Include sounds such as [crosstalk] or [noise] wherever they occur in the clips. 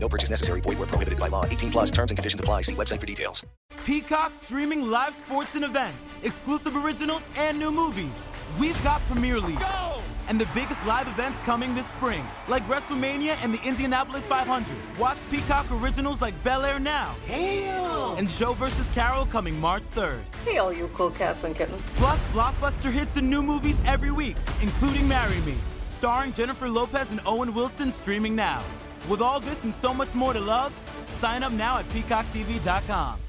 No purchase necessary. Void where prohibited by law. 18 plus terms and conditions apply. See website for details. Peacock streaming live sports and events, exclusive originals, and new movies. We've got Premier League. And the biggest live events coming this spring, like WrestleMania and the Indianapolis 500. Watch Peacock originals like Bel Air Now. Damn! And Joe versus Carole coming March 3rd. Hey, all you cool cats and kittens. Plus, blockbuster hits and new movies every week, including Marry Me, starring Jennifer Lopez and Owen Wilson streaming now. With all this and so much more to love, sign up now at peacocktv.com.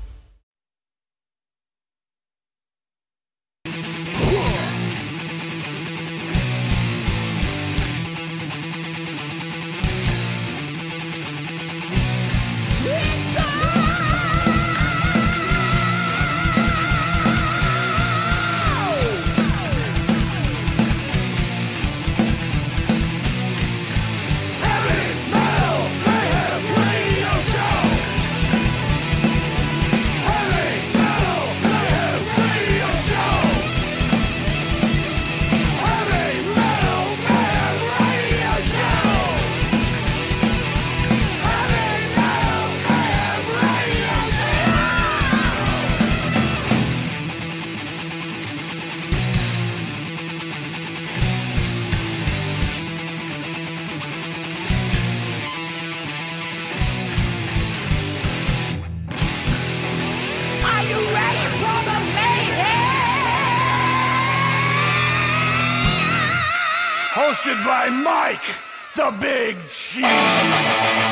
Mike, the Big Cheese.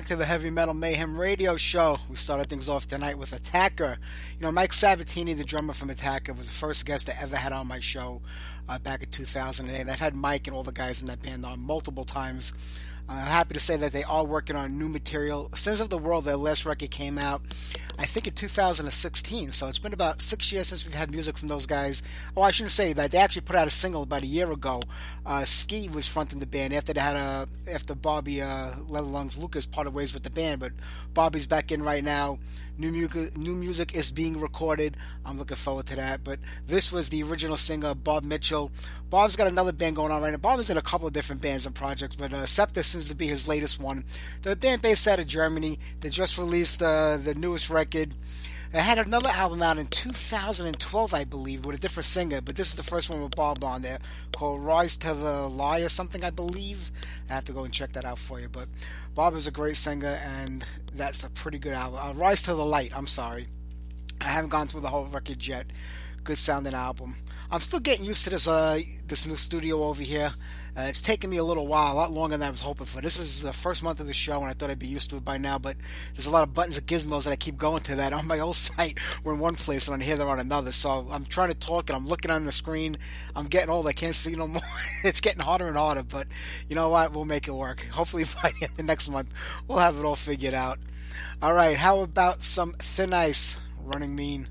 Back to the Heavy Metal Mayhem Radio Show. We started things off tonight with Attacker. You know, Mike Sabatini, the drummer from Attacker, was the first guest I ever had on my show uh, back in 2008. I've had Mike and all the guys in that band on multiple times. I'm happy to say that they are working on new material. Sins of the World, their last record came out, I think, in 2016. So it's been about six years since we've had music from those guys. Oh, I shouldn't say that. They actually put out a single about a year ago. Uh, Ski was fronting the band after they had a after Bobby uh, Leatherlungs Lucas parted ways with the band, but Bobby's back in right now. New music, new music is being recorded. I'm looking forward to that. But this was the original singer, Bob Mitchell. Bob's got another band going on right now. Bob is in a couple of different bands and projects, but uh, Sceptor seems to be his latest one. The band based out of Germany. They just released uh, the newest record. It had another album out in 2012, I believe, with a different singer, but this is the first one with Bob on there, called Rise to the Lie or something, I believe. I have to go and check that out for you, but Bob is a great singer, and that's a pretty good album. Uh, Rise to the Light, I'm sorry. I haven't gone through the whole record yet. Good sounding album. I'm still getting used to this uh, this new studio over here. Uh, it's taken me a little while, a lot longer than I was hoping for. This is the first month of the show, and I thought I'd be used to it by now. But there's a lot of buttons and gizmos that I keep going to. That [laughs] on my old site, we're in one place, and on here they're on another. So I'm trying to talk, and I'm looking on the screen. I'm getting old; I can't see no [laughs] more. it's getting harder and harder. But you know what? We'll make it work. Hopefully [laughs] by the end of next month, we'll have it all figured out. All right. How about some thin ice? Running mean.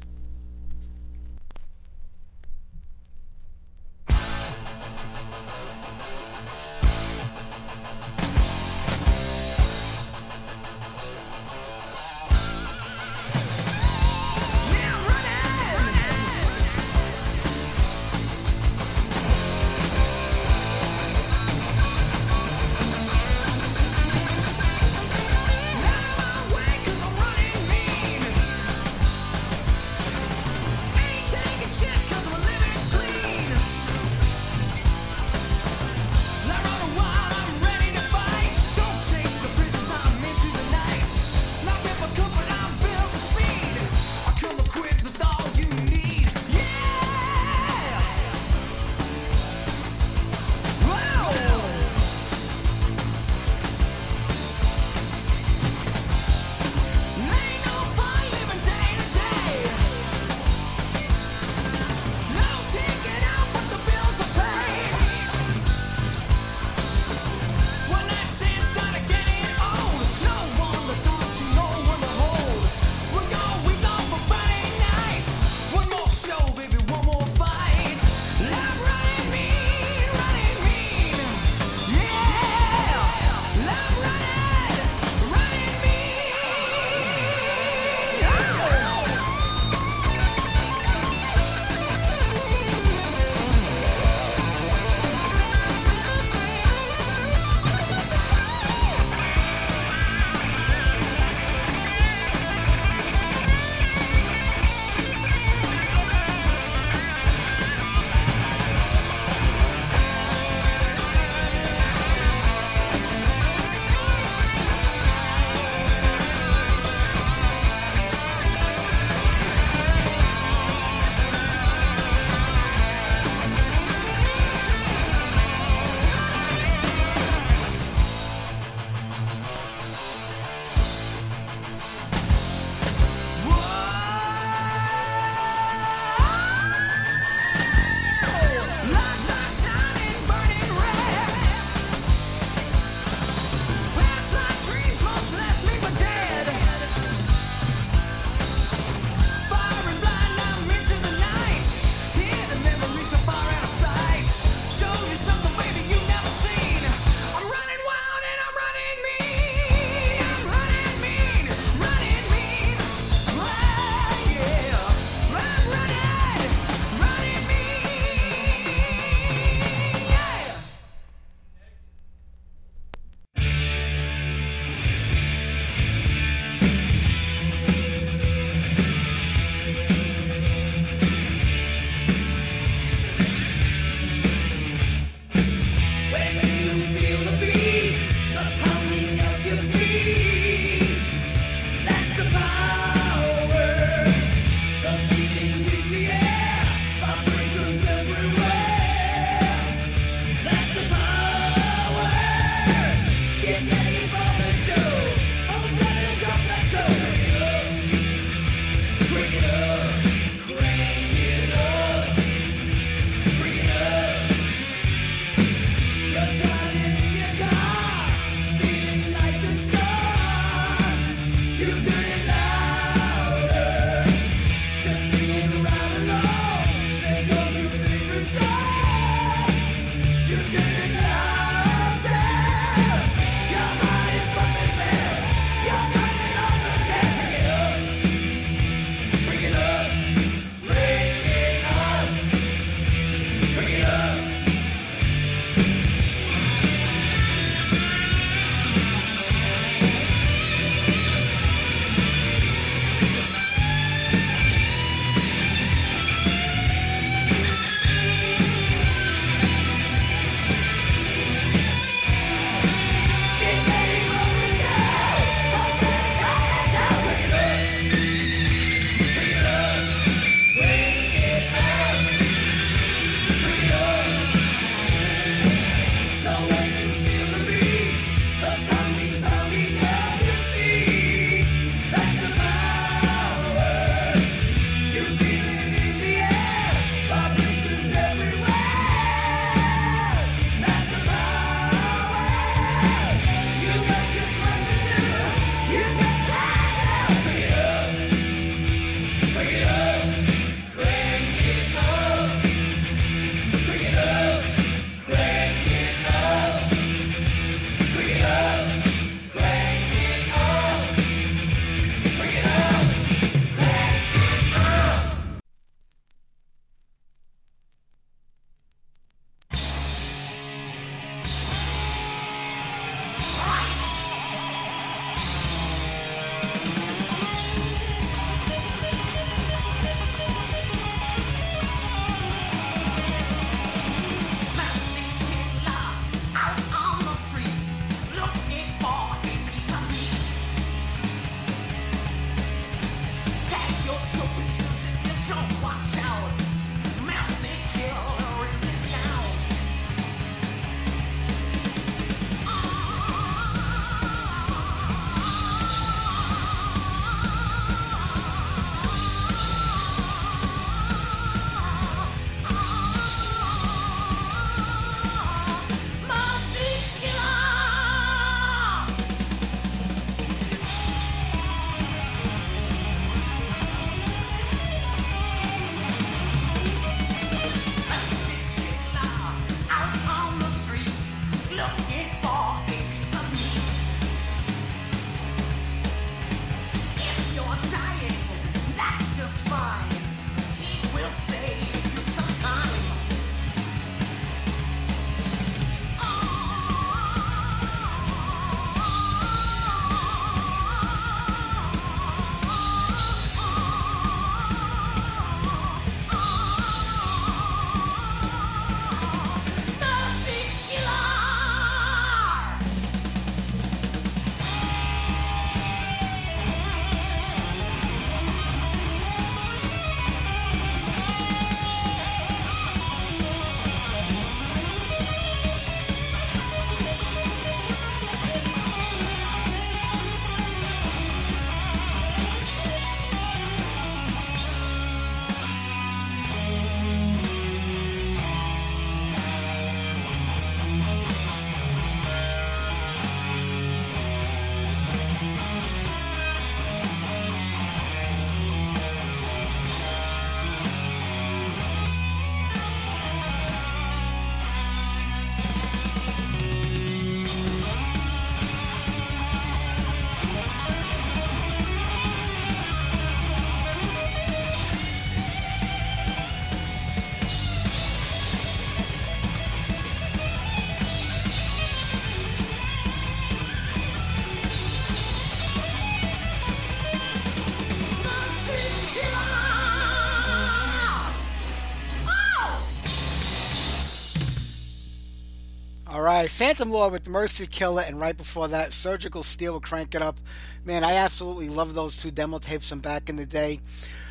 Right, Phantom Lord with Mercy Killer, and right before that, Surgical Steel crank it up. Man, I absolutely love those two demo tapes from back in the day.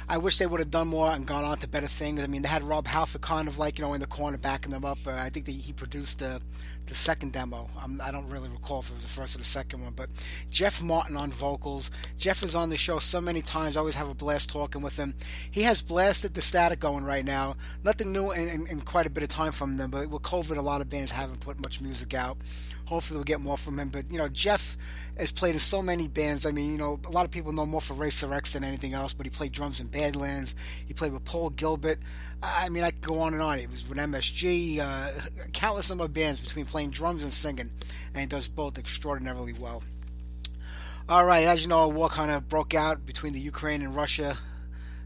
I wish they would have done more and gone on to better things. I mean, they had Rob Halford kind of like you know in the corner backing them up. Uh, I think that he produced the the second demo. I'm, I do not really recall if it was the first or the second one, but Jeff Martin on vocals. Jeff is on the show so many times. I always have a blast talking with him. He has blasted the static going right now. Nothing new in, in, in quite a bit of time from them, but with COVID, a lot of bands haven't put much music out. Hopefully, we'll get more from him. But you know, Jeff has played in so many bands. I mean, you know, a lot of people know more for Racer X than anything else, but he played drums in Badlands. He played with Paul Gilbert. I mean, I could go on and on. It was with MSG, uh, countless number of bands between playing drums and singing, and he does both extraordinarily well. All right, as you know, a war kind of broke out between the Ukraine and Russia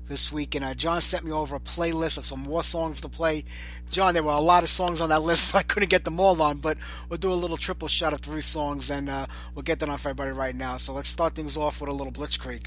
this week, and uh, John sent me over a playlist of some more songs to play. John, there were a lot of songs on that [laughs] list, so I couldn't get them all on, but we'll do a little triple shot of three songs, and uh, we'll get that on for everybody right now. So let's start things off with a little Blitzkrieg.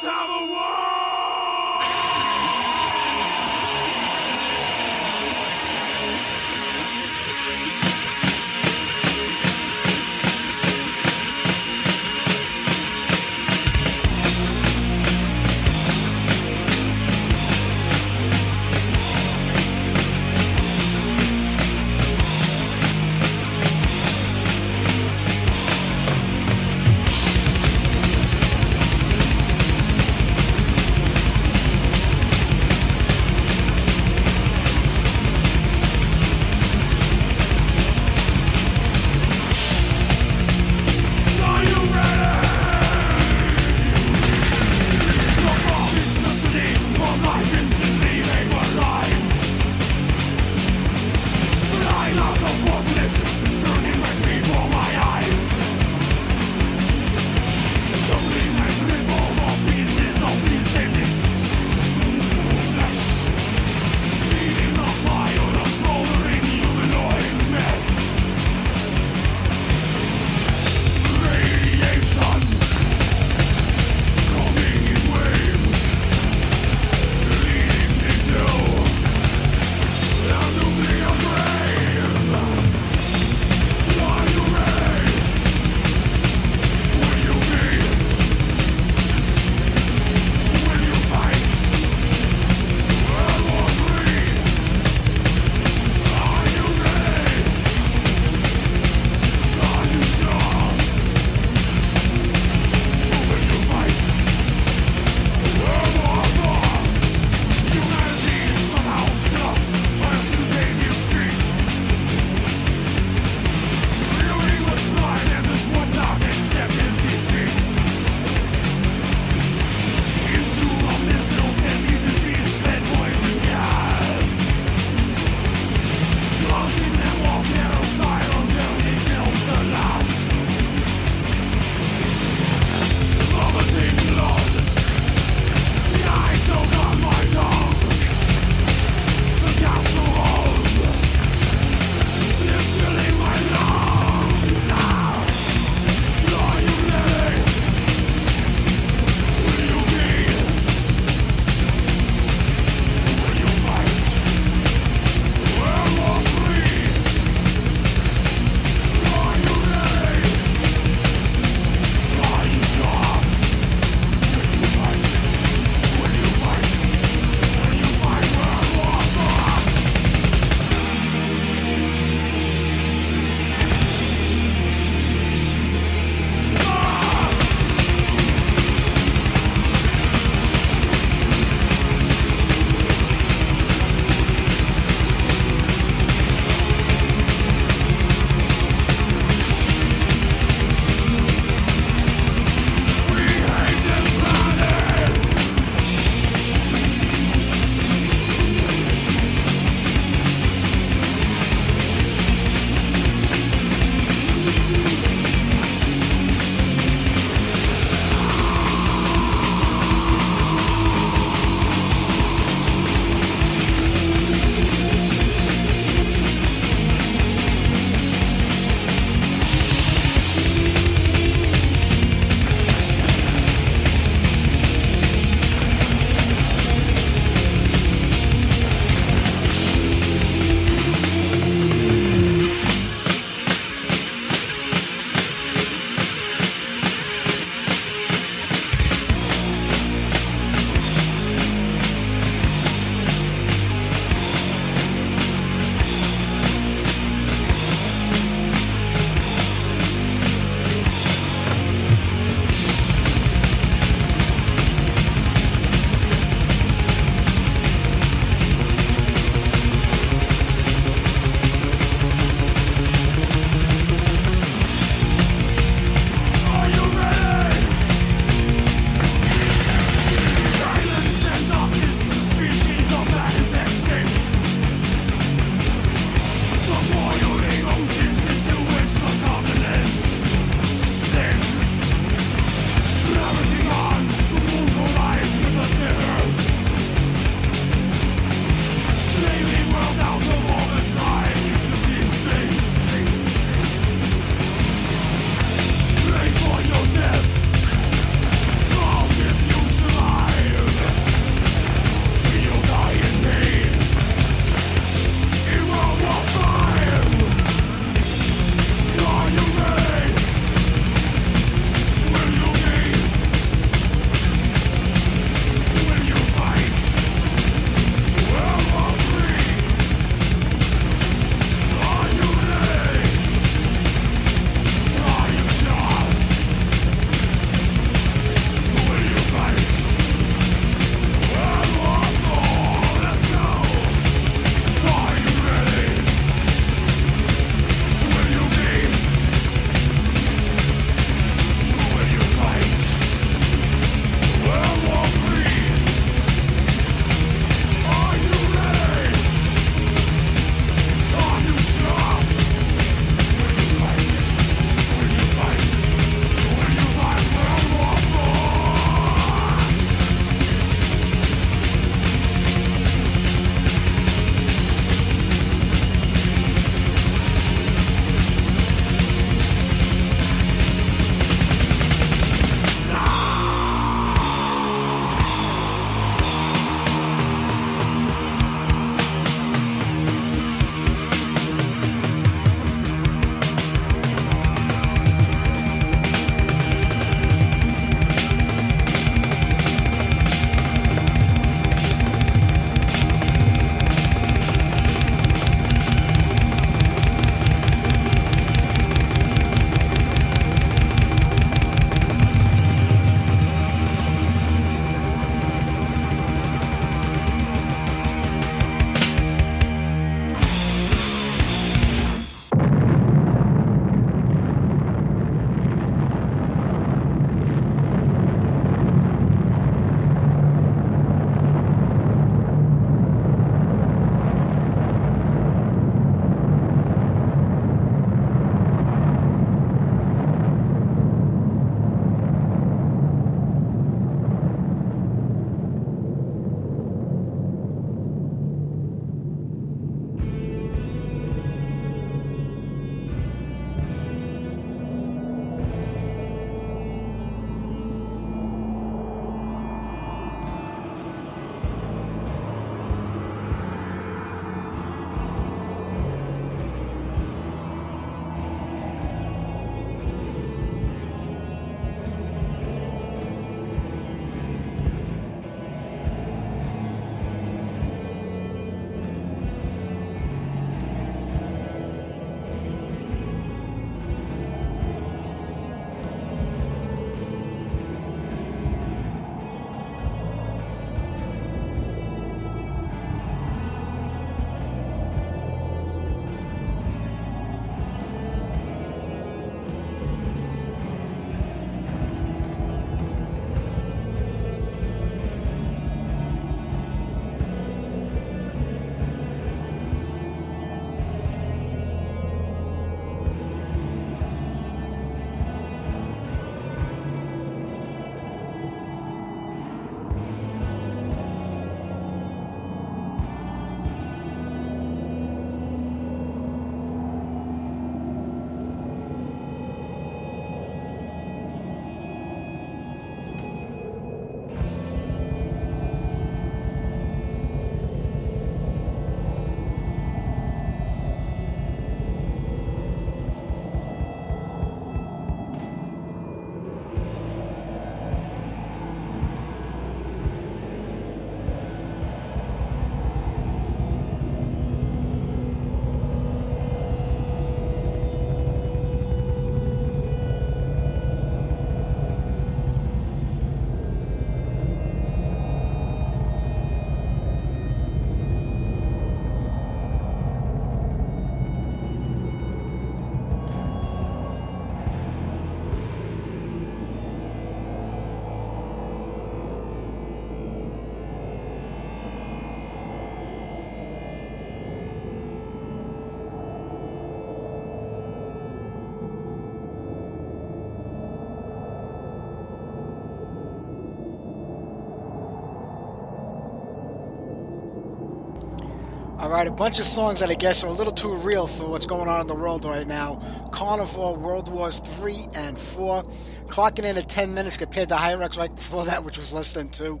Right, a bunch of songs that I guess are a little too real for what's going on in the world right now. Carnivore, World Wars 3 and 4. Clocking in at 10 minutes compared to Hirax right before that, which was less than 2.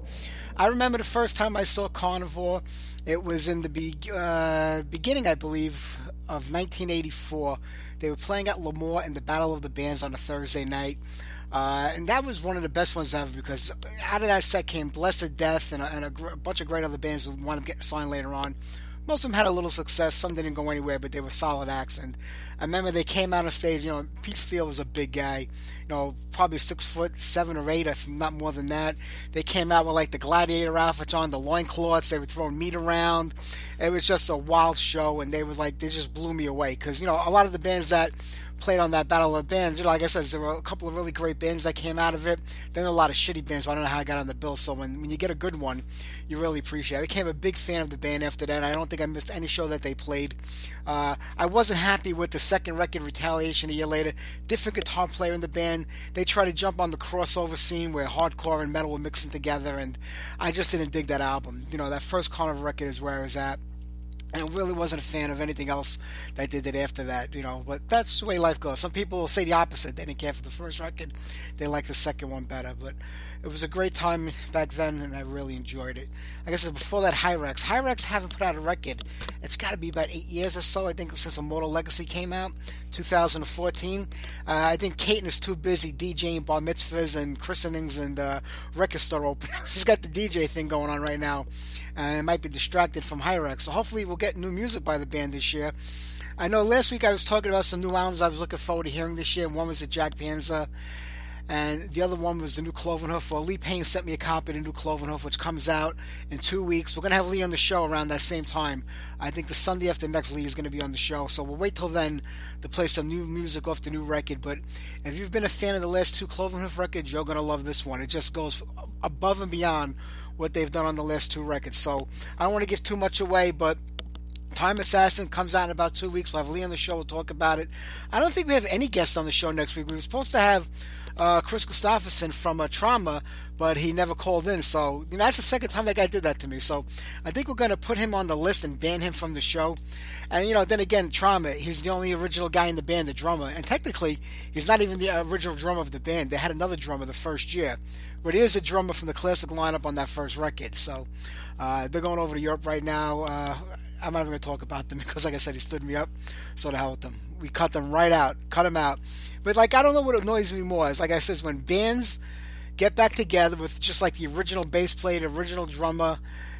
I remember the first time I saw Carnivore. It was in the be- uh, beginning, I believe, of 1984. They were playing at L'Amour in the Battle of the Bands on a Thursday night. Uh, and that was one of the best ones ever because out of that set came Blessed Death and a, and a, gr- a bunch of great other bands who wound up getting signed later on. Most of them had a little success. Some didn't go anywhere, but they were solid acts. And I remember they came out on stage. You know, Pete Steele was a big guy. You know, probably six foot seven or eight, if not more than that. They came out with like the gladiator outfits on, the loincloths. They were throwing meat around. It was just a wild show, and they were like, they just blew me away. Because you know, a lot of the bands that played on that Battle of Bands. You know, like I said, there were a couple of really great bands that came out of it. Then a lot of shitty bands. So I don't know how I got on the bill. So when, when you get a good one, you really appreciate it. I became a big fan of the band after that. I don't think I missed any show that they played. Uh, I wasn't happy with the second record, Retaliation, a year later. Different guitar player in the band. They tried to jump on the crossover scene where hardcore and metal were mixing together, and I just didn't dig that album. You know, that first Carnivore record is where I was at and I really wasn't a fan of anything else that did it after that, you know. But that's the way life goes. Some people will say the opposite. They didn't care for the first record; they like the second one better. But it was a great time back then, and I really enjoyed it. Like I said before that, Hirax. Hirax haven't put out a record. It's got to be about eight years or so, I think, since Immortal Legacy came out, 2014. Uh, I think Katon is too busy DJing bar mitzvahs and christenings and uh, record store openings. [laughs] He's got the DJ thing going on right now, and it might be distracted from Hirax. So hopefully, we'll get new music by the band this year. I know last week I was talking about some new albums I was looking forward to hearing this year. And one was the Jag Panzer and the other one was the new Cloven Hoof. Well, Lee Payne sent me a copy of the new Cloven Hoof, which comes out in two weeks. We're going to have Lee on the show around that same time. I think the Sunday after next, Lee is going to be on the show. So we'll wait till then to play some new music off the new record. But if you've been a fan of the last two Cloven Hoof records, you're going to love this one. It just goes above and beyond what they've done on the last two records. So I don't want to give too much away, but Time Assassin comes out in about two weeks. We'll have Lee on the show. We'll talk about it. I don't think we have any guests on the show next week. We were supposed to have uh, Chris Gustafson from uh, Trauma, but he never called in. So you know that's the second time that guy did that to me. So I think we're going to put him on the list and ban him from the show. And you know, then again, Trauma, he's the only original guy in the band, the drummer, and technically he's not even the original drummer of the band. They had another drummer the first year, but he is a drummer from the classic lineup on that first record. So uh, they're going over to Europe right now. Uh, I'm not even going to talk about them [laughs] because, like I said, he stood me up. So to hell with them. We cut them right out. Cut them out. But, like, I don't know what annoys me more. Is, like I said, when bands get back together with just, like, the original bass player, the original drummer,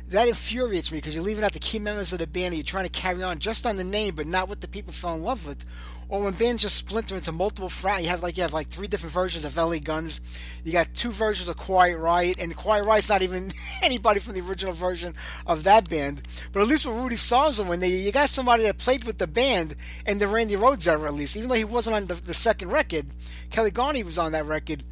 that infuriates me because you're leaving out the key members of the band and you're trying to carry on just on the name, but not what the people fell in love with or when bands just splinter into multiple frat, you have like you have like three different versions of LA Guns. You got two versions of Quiet Riot, and Quiet Riot's not even [laughs] anybody from the original version of that band. But at least with Rudy Sarzo, when they you got somebody that played with the band in the Randy Rhoads era, at least, even though he wasn't on the, the second record, Kelly Garni was on that record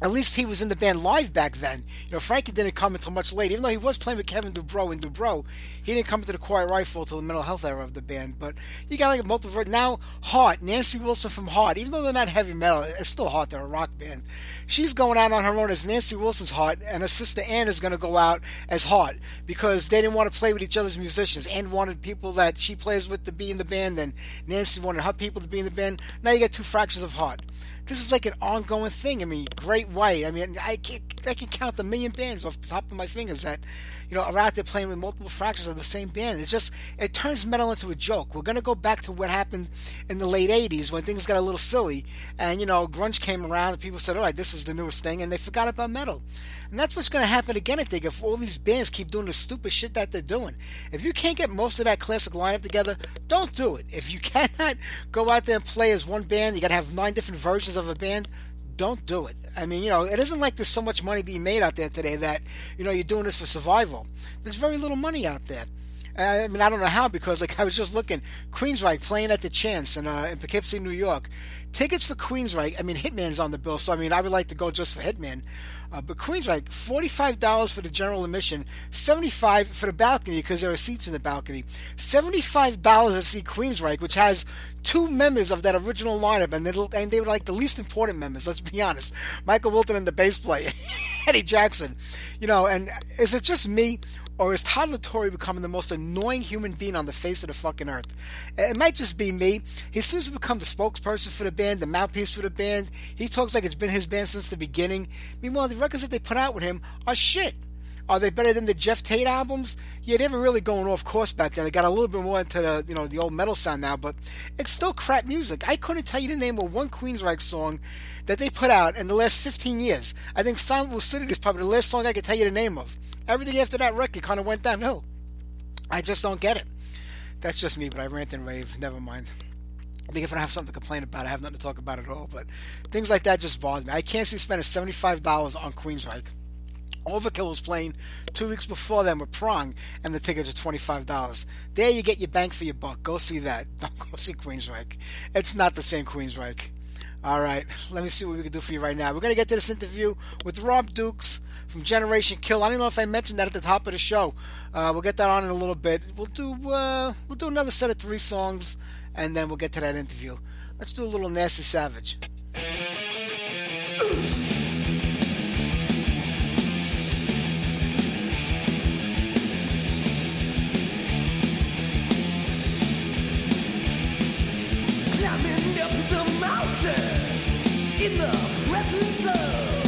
at least he was in the band live back then. You know, Frankie didn't come until much later. Even though he was playing with Kevin Dubrow in Dubrow, he didn't come into the Quiet Riot until the Metal Health era of the band. But you got like a multiple. Now, Heart, Nancy Wilson from Heart, even though they're not heavy metal, it's still Heart. They're a rock band. She's going out on her own as Nancy Wilson's Heart, and her sister Ann is going to go out as Heart because they didn't want to play with each other's musicians. Ann wanted people that she plays with to be in the band, and Nancy wanted her people to be in the band. Now you got two fractions of Heart this is like an ongoing thing. I mean, Great White. I mean, I can I can count the million bands off the top of my fingers that you know are out there playing with multiple fractions of the same band. It's just it turns metal into a joke. We're gonna go back to what happened in the late '80s when things got a little silly, and you know, grunge came around and people said, "All right, this is the newest thing," and they forgot about metal. And that's what's going to happen again, I think, if all these bands keep doing the stupid shit that they're doing. If you can't get most of that classic lineup together, don't do it. If you [laughs] cannot go out there and play as one band, you got to have nine different versions of a band, don't do it. I mean, you know, it isn't like there's so much money being made out there today that, you know, you're doing this for survival. There's very little money out there. I mean, I don't know how because, like, I was just looking, Queensryche playing at the Chance in, uh, in Poughkeepsie, New York. Tickets for Queensryche, I mean, Hittman's on the bill, so I mean, I would like to go just for Hitman. Uh, but Queensryche, forty-five dollars for the general admission, seventy-five for the balcony because there are seats in the balcony. Seventy-five dollars to see Queensryche, which has two members of that original lineup, and they and they were like the least important members. Let's be honest, Michael Wilton and the bass player, [laughs] Eddie Jackson. You know, and is it just me? Or is Todd La Torre becoming the most annoying human being on the face of the fucking earth? It might just be me. He seems to become the spokesperson for the band, the mouthpiece for the band. He talks like it's been his band since the beginning. Meanwhile, the records that they put out with him are shit. Are they better than the Geoff Tate albums? Yeah, they were really going off course back then. They got a little bit more into the you know the old metal sound now, but it's still crap music. I couldn't tell you the name of one Queensryche song that they put out in the last 15 years. I think Silent Lucidity is probably the last song I can tell you the name of. Everything after that record kind of went downhill. I just don't get it. That's just me, but I rant and rave. Never mind. I think if I have something to complain about, I have nothing to talk about at all. But things like that just bother me. I can't see spending $75 on Queensryche. Overkill was playing two weeks before them with Prong, and the tickets are $25. There you get your bang for your buck. Go see that. [laughs] Don't go see Queensryche. It's not the same Queensryche. All right, let me see what we can do for you right now. We're to get to this interview with Rob Dukes from Generation Kill. I don't know if I mentioned that at the top of the show. Uh, we'll get that on in a little bit. We'll do uh, we'll do another set of three songs, and then we'll get to that interview. Let's do a little Nasty Savage. Climbing up the mountain in the presence of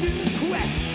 Reject quest.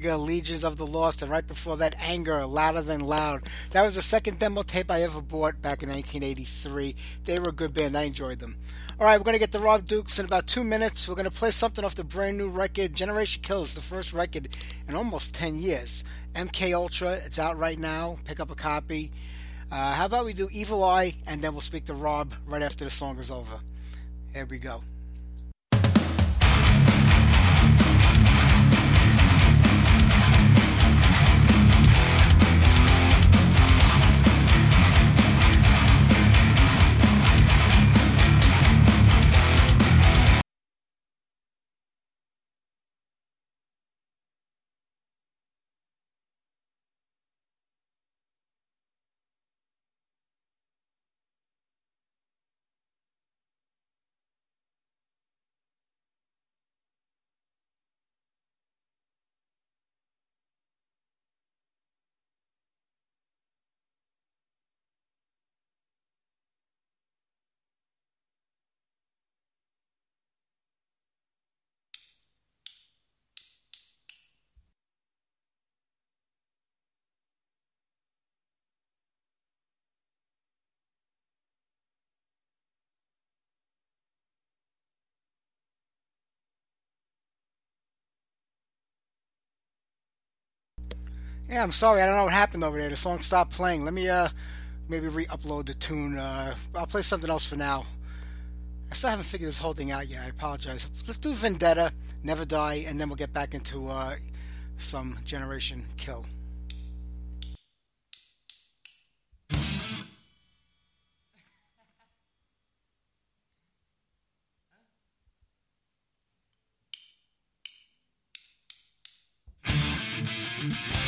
Gravedigger, Legions of the Lost, and right before that, Anger, Louder Than Loud. That was the second demo tape I ever bought back in 1983. They were a good band. I enjoyed them. All right, we're going to get to Rob Dukes in about two minutes. We're going to play something off the brand new record, Generation Kills, the first record in almost 10 years. MK Ultra, it's out right now. Pick up a copy. Uh, how about we do Evil Eye, and then we'll speak to Rob right after the song is over. Here we go. Yeah, I'm sorry. I don't know what happened over there. The song stopped playing. Let me uh maybe re-upload the tune. Uh, I'll play something else for now. I still haven't figured this whole thing out yet. I apologize. Let's do Vendetta, Never Die, and then we'll get back into uh, some Generation Kill. [laughs]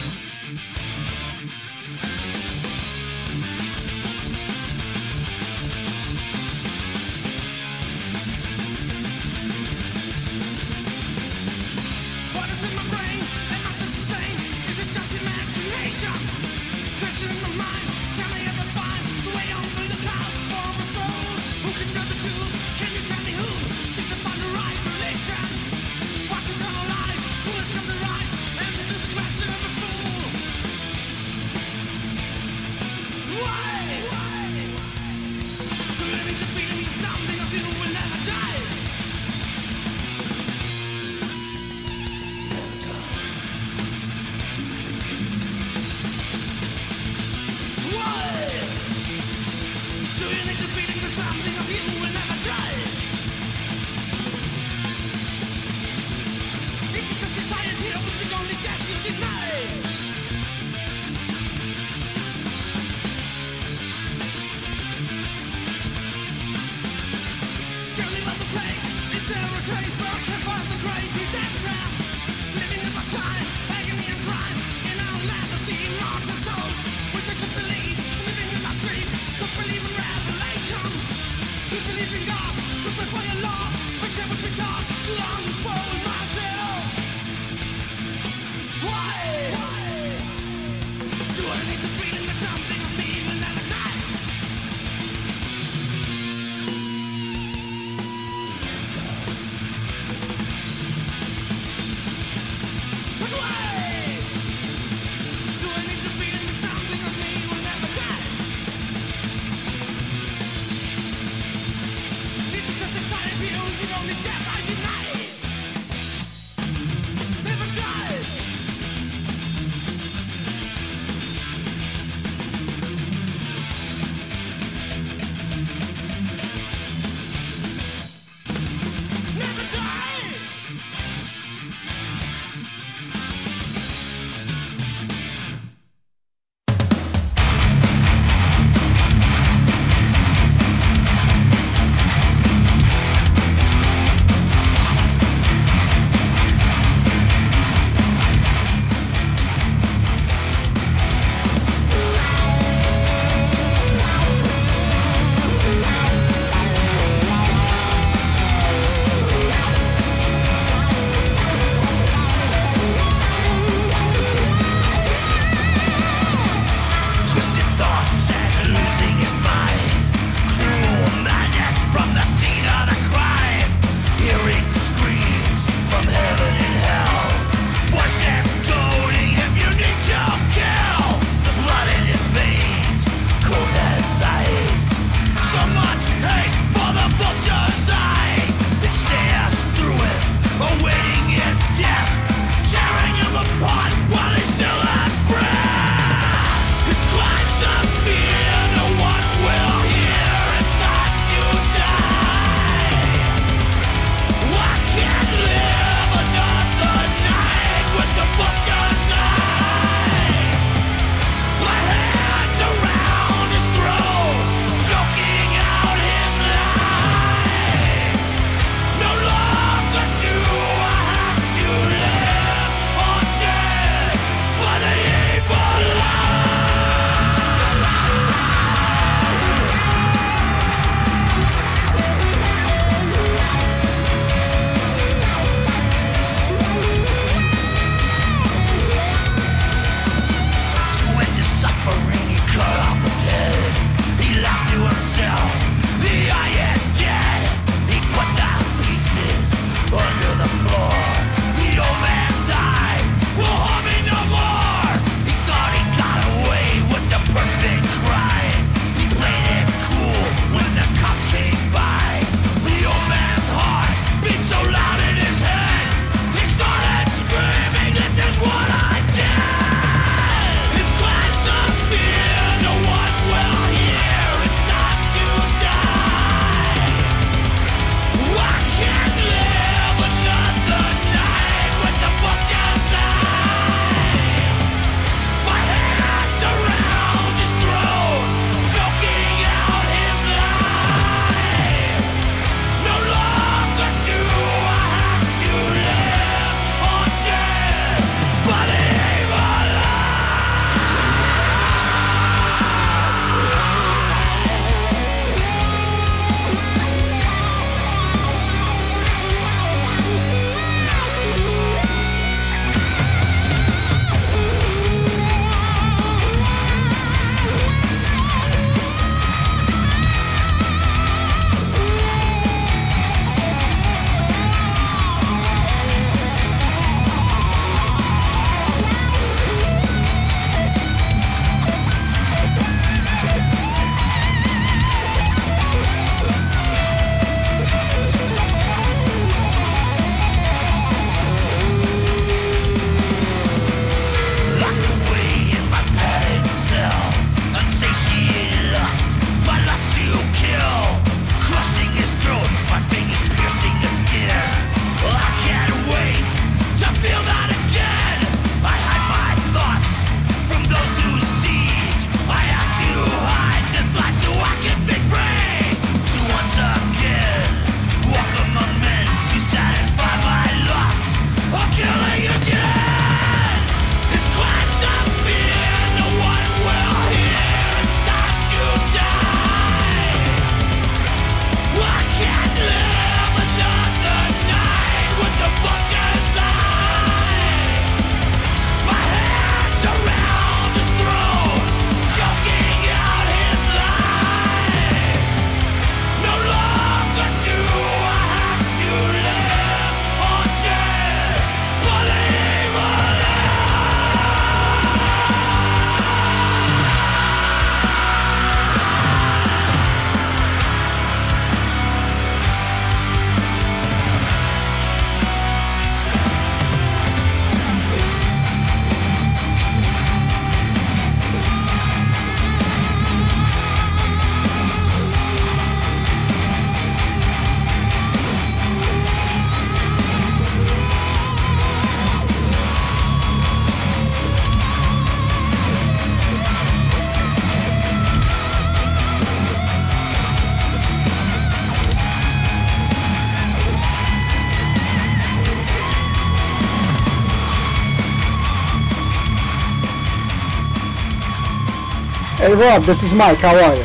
Rob, this is Mike. How are you?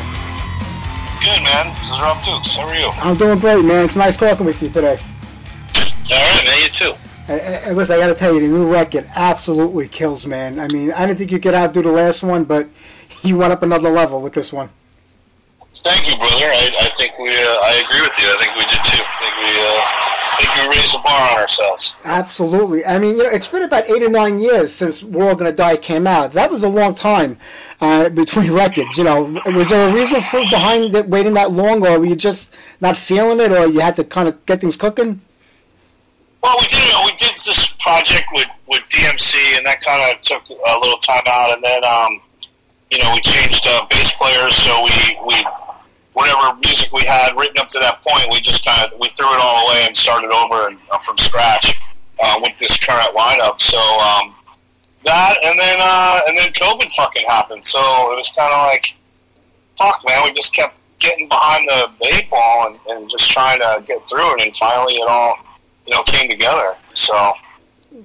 Good, man. This is Rob Dukes. How are you? I'm doing great, man. It's nice talking with you today. All right, man. You too. And, and listen, I got to tell you, the new record absolutely kills, man. I mean, I didn't think you could outdo the last one, but you went up another level with this one. Thank you, brother. I, I think we. Uh, I agree with you. I think we did too. I think we. Uh, I think we raised the bar on ourselves. Absolutely. I mean, you know, it's been about eight or nine years since "We're All Gonna Die" came out. That was a long time uh, between records. You know, was there a reason for behind it waiting that long, or were you just not feeling it, or you had to kind of get things cooking? Well, we did. We did this project with with DMC, and that kind of took a little time out, and then um, you know we changed uh, bass players, so we we whatever music we had written up to that point, we just kind of we threw it all away and started over and uh, from scratch uh, with this current lineup. So um, that, and then uh, and then COVID fucking happened, so it was kind of like, fuck, man, we just kept getting behind the eight ball and, and just trying to get through it, and finally it all you know came together. So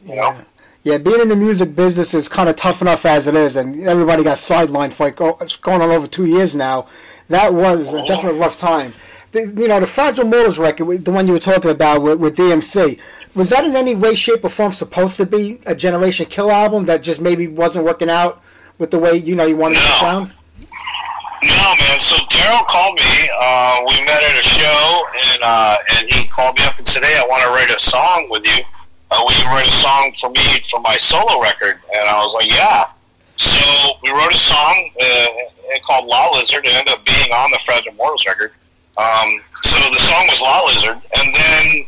you know. Yeah, being in the music business is kind of tough enough as it is, and everybody got sidelined for like oh, it's going on over two years now. That was a definitely rough time. The, you know, the Fragile Mortals record, the one you were talking about with, with DMC, was that in any way, shape, or form supposed to be a Generation Kill album that just maybe wasn't working out with the way you know you wanted it to sound? No, man. So Daryl called me. Uh, we met at a show, and uh, and he called me up and said, "Hey, I want to write a song with you. Uh, will you write a song for me for my solo record?" And I was like, "Yeah." So we wrote a song uh, called "Law Lizard." It ended up being on the Fragile Mortals record. Um, so the song was "Law Lizard," and then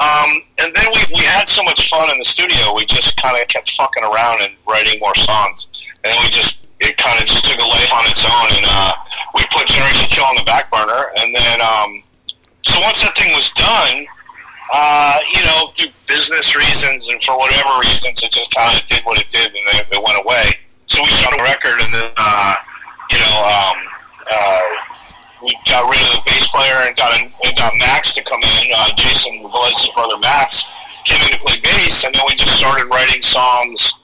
um, and then we we had so much fun in the studio. We just kind of kept fucking around and writing more songs, and then we just it kind of just took a life on its own, and uh, we put Generation Kill on the back burner, and then um, so once that thing was done, uh, you know, through business reasons and for whatever reasons, it just kind of did what it did, and then it went away. So we started a record, and then uh, you know, um, uh, we got rid of the bass player and got a, and got Max to come in. Uh, Jason Velez's brother Max came in to play bass, and then we just started writing songs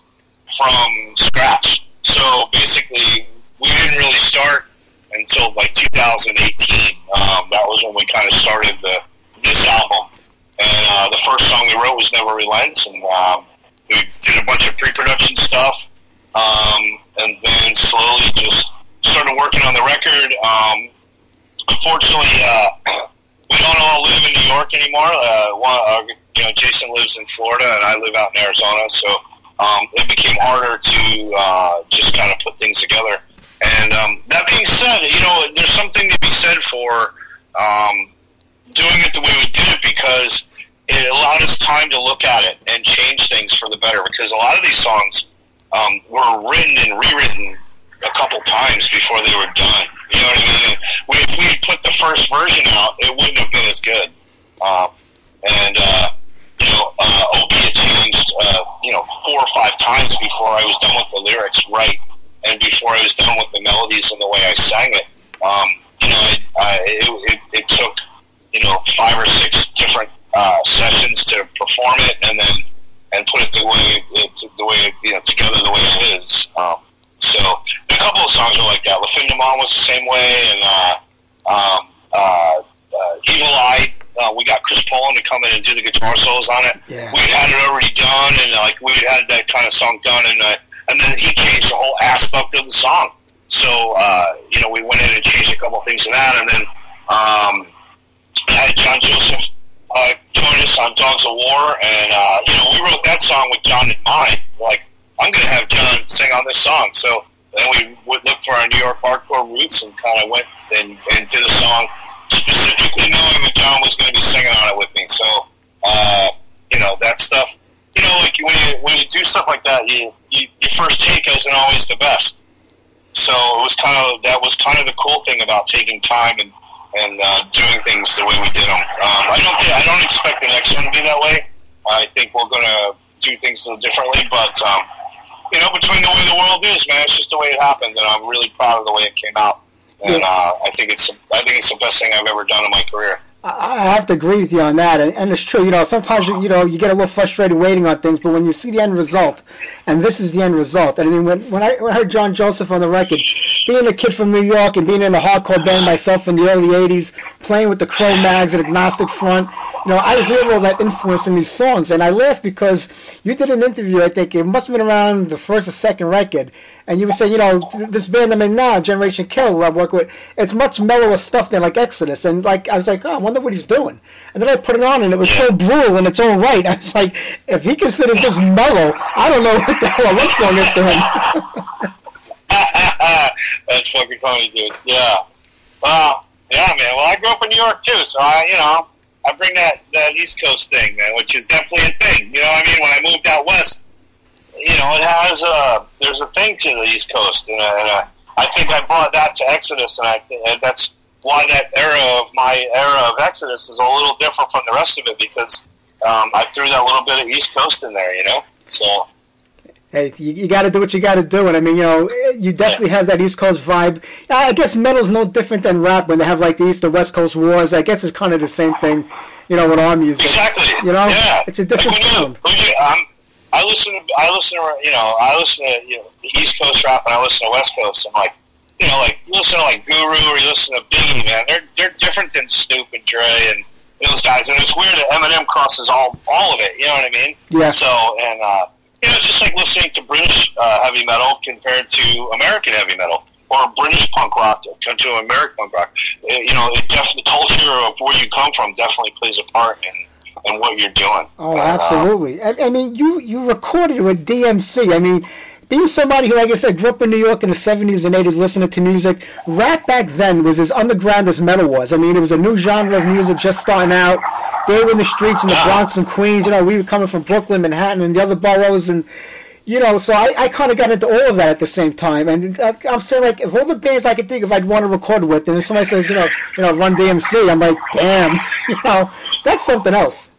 from scratch. So basically, we didn't really start until like 2018. Um, that was when we kind of started the this album. And uh, the first song we wrote was Never Relents, and um, we did a bunch of pre-production stuff, um, and then slowly just started working on the record. Um, unfortunately, uh, we don't all live in New York anymore. Uh, one, uh, you know, Jason lives in Florida, and I live out in Arizona, so um, it became harder to uh, just kind of put things together. And um, that being said, you know, there's something to be said for um, doing it the way we did it because it allowed us time to look at it and change things for the better. Because a lot of these songs um, were written and rewritten a couple times before they were done. You know what I mean? We, if we had put the first version out, it wouldn't have been as good. Um, and uh, you know, uh, Opie had changed, uh, you know, four or five times before I was done with the lyrics right, and before I was done with the melodies and the way I sang it. Um, you know, it, uh, it, it, it took, you know, five or six different uh, sessions to perform it, and then and put it the way it, the way you know together the way it is. Um, so a couple of songs are like that. La Fin du Monde was the same way, and uh, um, uh, uh, Evil Eye. Uh, we got Chris Poland to come in and do the guitar solos on it. Yeah. We had it already done, and like we had that kind of song done, and uh, and then he changed the whole aspect of the song. So uh, you know, we went in and changed a couple of things to that, and then um, I had John Joseph uh, join us on Dogs of War, and uh, you know, we wrote that song with John in mind. Like, I'm going to have John sing on this song. So then we would look for our New York hardcore roots and kind of went and, and did a song specifically knowing that John was going to be singing on it with me. So, uh, you know, that stuff. You know, like when you when you do stuff like that, you, you your first take isn't always the best. So it was kind of that was kind of the cool thing about taking time and and uh, doing things the way we did them. Um, I don't think, I don't expect the next one to be that way. I think we're going to do things a little differently, but um, you know, between the way the world is, man, it's just the way it happened, and I'm really proud of the way it came out. And uh, I think it's I think it's the best thing I've ever done in my career. I I have to agree with you on that, and, and it's true. You know, sometimes you, you know you get a little frustrated waiting on things, but when you see the end result, and this is the end result. And I mean, when when I, when I heard John Joseph on the record, being a kid from New York and being in a hardcore band myself in the early '80s, playing with the Cro-Mags and Agnostic Front, you know, I hear all that influence in these songs, and I laugh because you did an interview. I think it must have been around the first or second record, and you were saying, you know, this band I'm in now, Generation Kill, who I work with, it's much mellower stuff than like Exodus, and like I was like, oh, I wonder what he's doing, and then I put it on, and it was so brutal in its own right. [laughs] I was like, if he considers this mellow, I don't know what the hell a love song is to him. [laughs] That's fucking funny, dude. Yeah. Well, yeah, man. Well, I grew up in New York too, so I, you know, I bring that that East Coast thing, man, which is definitely a thing. You know what I mean? When I moved out west, you know, it has a there's a thing to the East Coast, and, uh, and uh, I think I brought that to Exodus, and I and that's why that era of my era of Exodus is a little different from the rest of it because um, I threw that little bit of East Coast in there, you know. So hey, you, you got to do what you got to do, and I mean, you know, you definitely have that East Coast vibe. I guess metal's no different than rap when they have like the East and West Coast wars. I guess it's kind of the same thing, you know, with our music. Exactly. You know, yeah. it's a different like when sound. You, when you, um, I listen. To, I listen to you know. I listen to you know the East Coast rap, and I listen to West Coast. I'm like, you know, like you listen to like Guru or you listen to Biggie, man. They're they're different than Snoop and Dre and those guys. And it's weird that Eminem crosses all all of it. You know what I mean? Yeah. So and uh, you know, it's just like listening to British uh, heavy metal compared to American heavy metal. Or British punk rock compared to American punk rock. Uh, You know, it def- the culture of where you come from definitely plays a part in, in what you're doing. Oh, And, absolutely. I, I mean, you you recorded with DMC. I mean, being somebody who, like I said, grew up in New York in the 70s and 80s listening to music, rap back then was as underground as metal was. I mean, it was a new genre of music just starting out. They were in the streets in the Bronx and Queens. You know, we were coming from Brooklyn, Manhattan, and the other boroughs, and you know, so I, I kind of got into all of that at the same time. And uh, I'm saying, like, if all the bands I could think of I'd want to record with, and if somebody says, you know, you know, Run DMC, I'm like, damn, [laughs] you know, that's something else.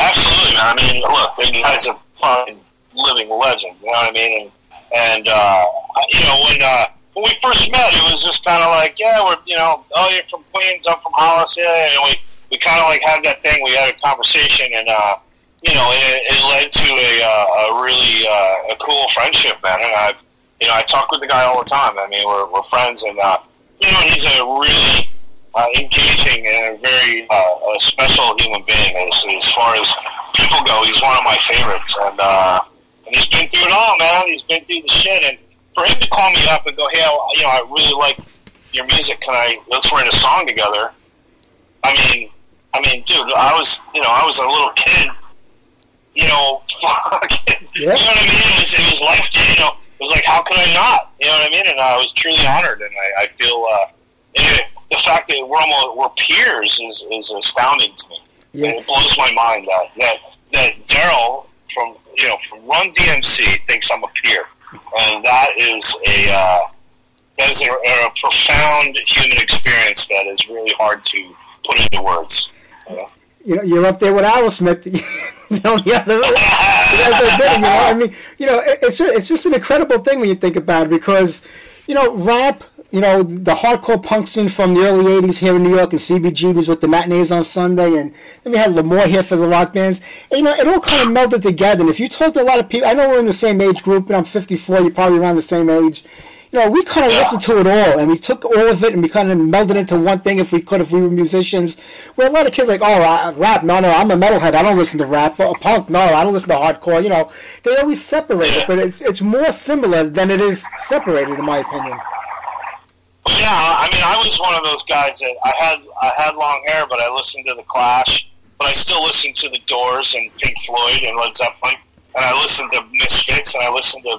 Absolutely, man. I mean, look, the guy's a fucking living legend. You know what I mean? And and uh, you know when uh, when we first met, it was just kind of like, yeah, we're you know, oh, you're from Queens, I'm from Hollis, yeah, and we we kind of like had that thing. We had a conversation, and uh, you know, it, it led to a uh, a really uh, a cool friendship, man. And I've you know, I talk with the guy all the time. I mean, we're we're friends, and uh, you know, he's a really uh, engaging and a very uh, a special human being. As, as far as people go, he's one of my favorites, and uh, and he's been through it all, man. He's been through the shit, and for him to call me up and go, "Hey, I, you know, I really like your music. Can I let's write a song together?" I mean, I mean, dude, I was, you know, I was a little kid. You know, [laughs] fucking, you know what I mean? It was, it was life, you know. It was like, how could I not? You know what I mean? And I was truly honored, and I, I feel uh, it, the fact that we're almost we're peers is, is astounding to me. Yeah. And it blows my mind that that that Daryl from you know from Run DMC thinks I'm a peer, and that is a uh, that is a, a profound human experience that is really hard to put into words. You know? you know, you're up there with Aerosmith. [laughs] you know, the other, the other thing, you know, I mean, you know, it's just, it's just an incredible thing when you think about it because, you know, rap, you know, the hardcore punk scene from the early '80s here in New York and CBGB's with the matinees on Sunday, and then we had L'Amour here for the rock bands. And, you know, it all kind of melded together. And if you talk to a lot of people, I know we're in the same age group, and I'm 54. You're probably around the same age you know, we kind of listened to it all, and we took all of it, and we kind of melded it into one thing if we could, if we were musicians. Where a lot of kids like, oh, rap, no, no, I'm a metalhead, I don't listen to rap. Or punk, no, I don't listen to hardcore. You know, they always separate it, but it's it's more similar than it is separated, in my opinion. Yeah, I mean, I was one of those guys that I had I had long hair, but I listened to the Clash, but I still listened to the Doors and Pink Floyd and Led Zeppelin, and I listened to Misfits and I listened to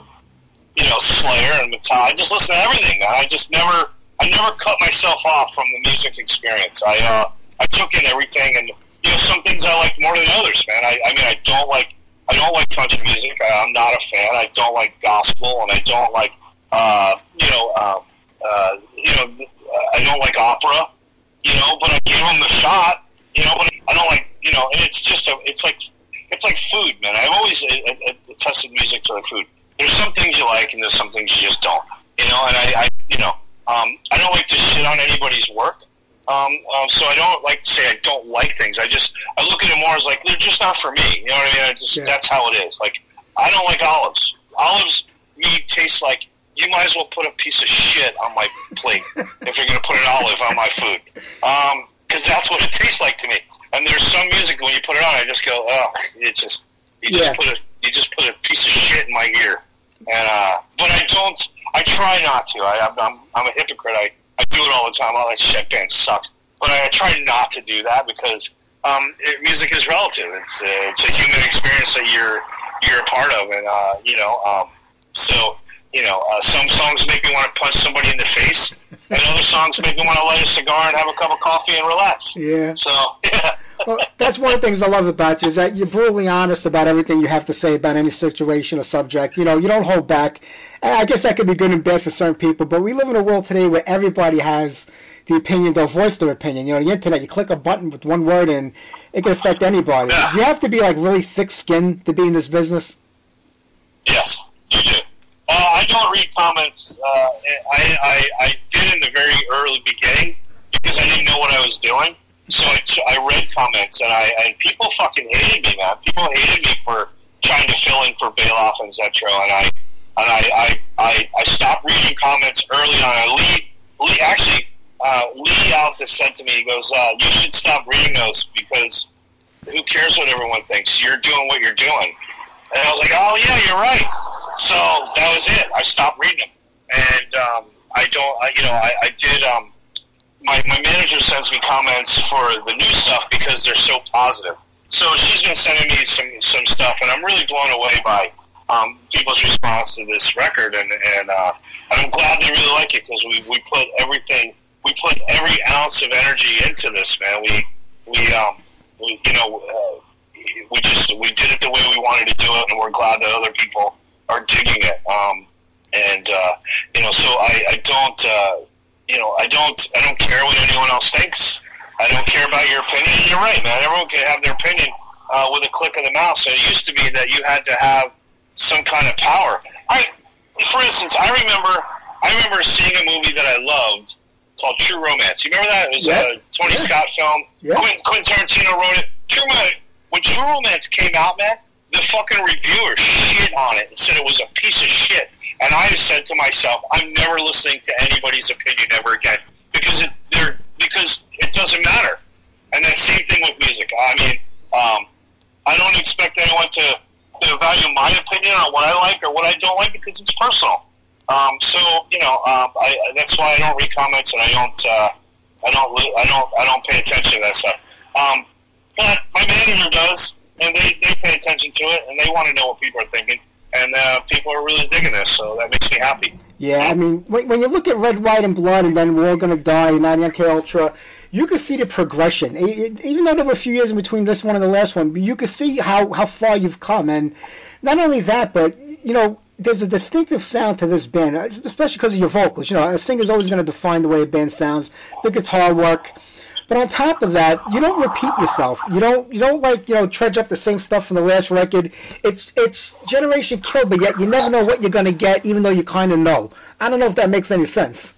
you know Slayer and Metallica. I just listened to everything. I just never I never cut myself off from the music experience. I uh, I took in everything, and you know some things I like more than others, man. I, I mean, I don't like I don't like country music. I, I'm not a fan. I don't like gospel, and I don't like uh, you know. Um, uh, you know, I don't like opera, you know, but I gave them the shot, you know, but I don't like, you know, and it's just a, it's like, it's like food, man. I've always tested music to like food. There's some things you like and there's some things you just don't, you know, and I, I you know, um, I don't like to shit on anybody's work, Um, um, so I don't like to say I don't like things. I just I look at it more as like they're just not for me. You know what I mean? I just Yeah. that's how it is. Like I don't like olives. Olives meat tastes like you might as well put a piece of shit on my plate if you're going to put an olive on my food. Because that's what it tastes like to me. And there's some music when you put it on, I just go, oh, it just you just Yeah. put a you just put a piece of shit in my ear. And uh, but I don't. I try not to. I, I'm- I'm a hypocrite. I I do it all the time. Oh, that shit band sucks. But I try not to do that because um, it, music is relative. It's uh, it's a human experience that you're you're a part of, and uh, you know. Um, so you know, uh, some songs make me want to punch somebody in the face, and other songs make me want to light a cigar and have a cup of coffee and relax. Yeah. So [laughs] yeah. Well, that's one of the things I love about you is that you're brutally honest about everything you have to say about any situation or subject. You know, you don't hold back. And I guess that could be good and bad for certain people, but we live in a world today where everybody has the opinion, they'll voice their opinion. You know, the internet, you click a button with one word and it can affect anybody. Yeah. You have to be like really thick-skinned to be in this business. Yes. Uh, I don't read comments. Uh, I, I I did in the very early beginning because I didn't know what I was doing. So I, I read comments and I and people fucking hated me, man. People hated me for trying to fill in for Baloff and Zetro, and I and I I, I, I stopped reading comments early on. Lee Lee actually uh, Lee Altus said to me, he goes, uh, "You should stop reading those because who cares what everyone thinks? You're doing what you're doing." And I was like, "Oh yeah, you're right." So that was it. I stopped reading them, and um, I don't. I, you know, I, I did. Um, my my manager sends me comments for the new stuff because they're so positive. So she's been sending me some some stuff, and I'm really blown away by um, people's response to this record, and and, uh, I'm glad they really like it because we we put everything, we put every ounce of energy into this, man. We we um we, you know. Uh, we just we did it the way we wanted to do it, and we're glad that other people are digging it. Um, and uh, you know, so I, I don't, uh, you know, I don't, I don't care what anyone else thinks. I don't care about your opinion. You're right, man. Everyone can have their opinion uh, with a click of the mouse. And it used to be that you had to have some kind of power. I, for instance, I remember, I remember seeing a movie that I loved called True Romance. You remember that? It was Yeah. a Tony Yeah. Scott film. Yeah. Quentin, Quentin Tarantino wrote it. True Romance. When True Romance came out, man, the fucking reviewer shit on it and said it was a piece of shit. And I said to myself, I'm never listening to anybody's opinion ever again because it they're, because it doesn't matter. And that same thing with music. I mean, um, I don't expect anyone to, to value my opinion on what I like or what I don't like because it's personal. Um, so you know, um, I, that's why I don't read comments and I don't, uh, I don't, I don't, I don't pay attention to that stuff. Um, but my manager does, and they, they pay attention to it, and they want to know what people are thinking, and uh, people are really digging this, so that makes me happy. Yeah, I mean, when, when you look at Red, White, and Blood, and then We're All Gonna Die, and MK Ultra, you can see the progression. Even though there were a few years in between this one and the last one, you can see how, how far you've come. And not only that, but, you know, there's a distinctive sound to this band, especially because of your vocals. You know, a singer's always going to define the way a band sounds, the guitar work. But on top of that, you don't repeat yourself. You don't you don't like you know trudge up the same stuff from the last record. It's it's generation kill, but yet you never know what you're gonna get, even though you kind of know. I don't know if that makes any sense.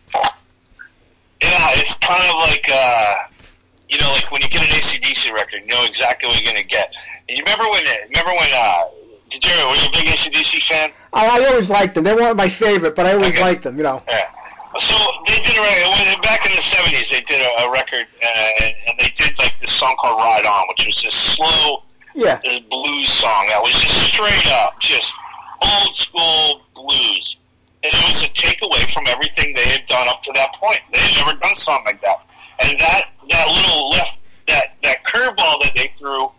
Yeah, it's kind of like, uh, you know, like when you get an ACDC record, you know exactly what you're going to get. And you remember when, remember when, uh, did you, were you a big ACDC fan? I, I always liked them. They weren't my favorite, but I always Okay. liked them. You know. Yeah. So they did a record back in the seventies. They did a, a record, uh, and, they did like this song called "Ride On," which was this slow, Yeah. this blues song that was just straight up, just old school blues. And it was a takeaway from everything they had done up to that point. They had never done something like that. And that that little left, that that curveball that they threw,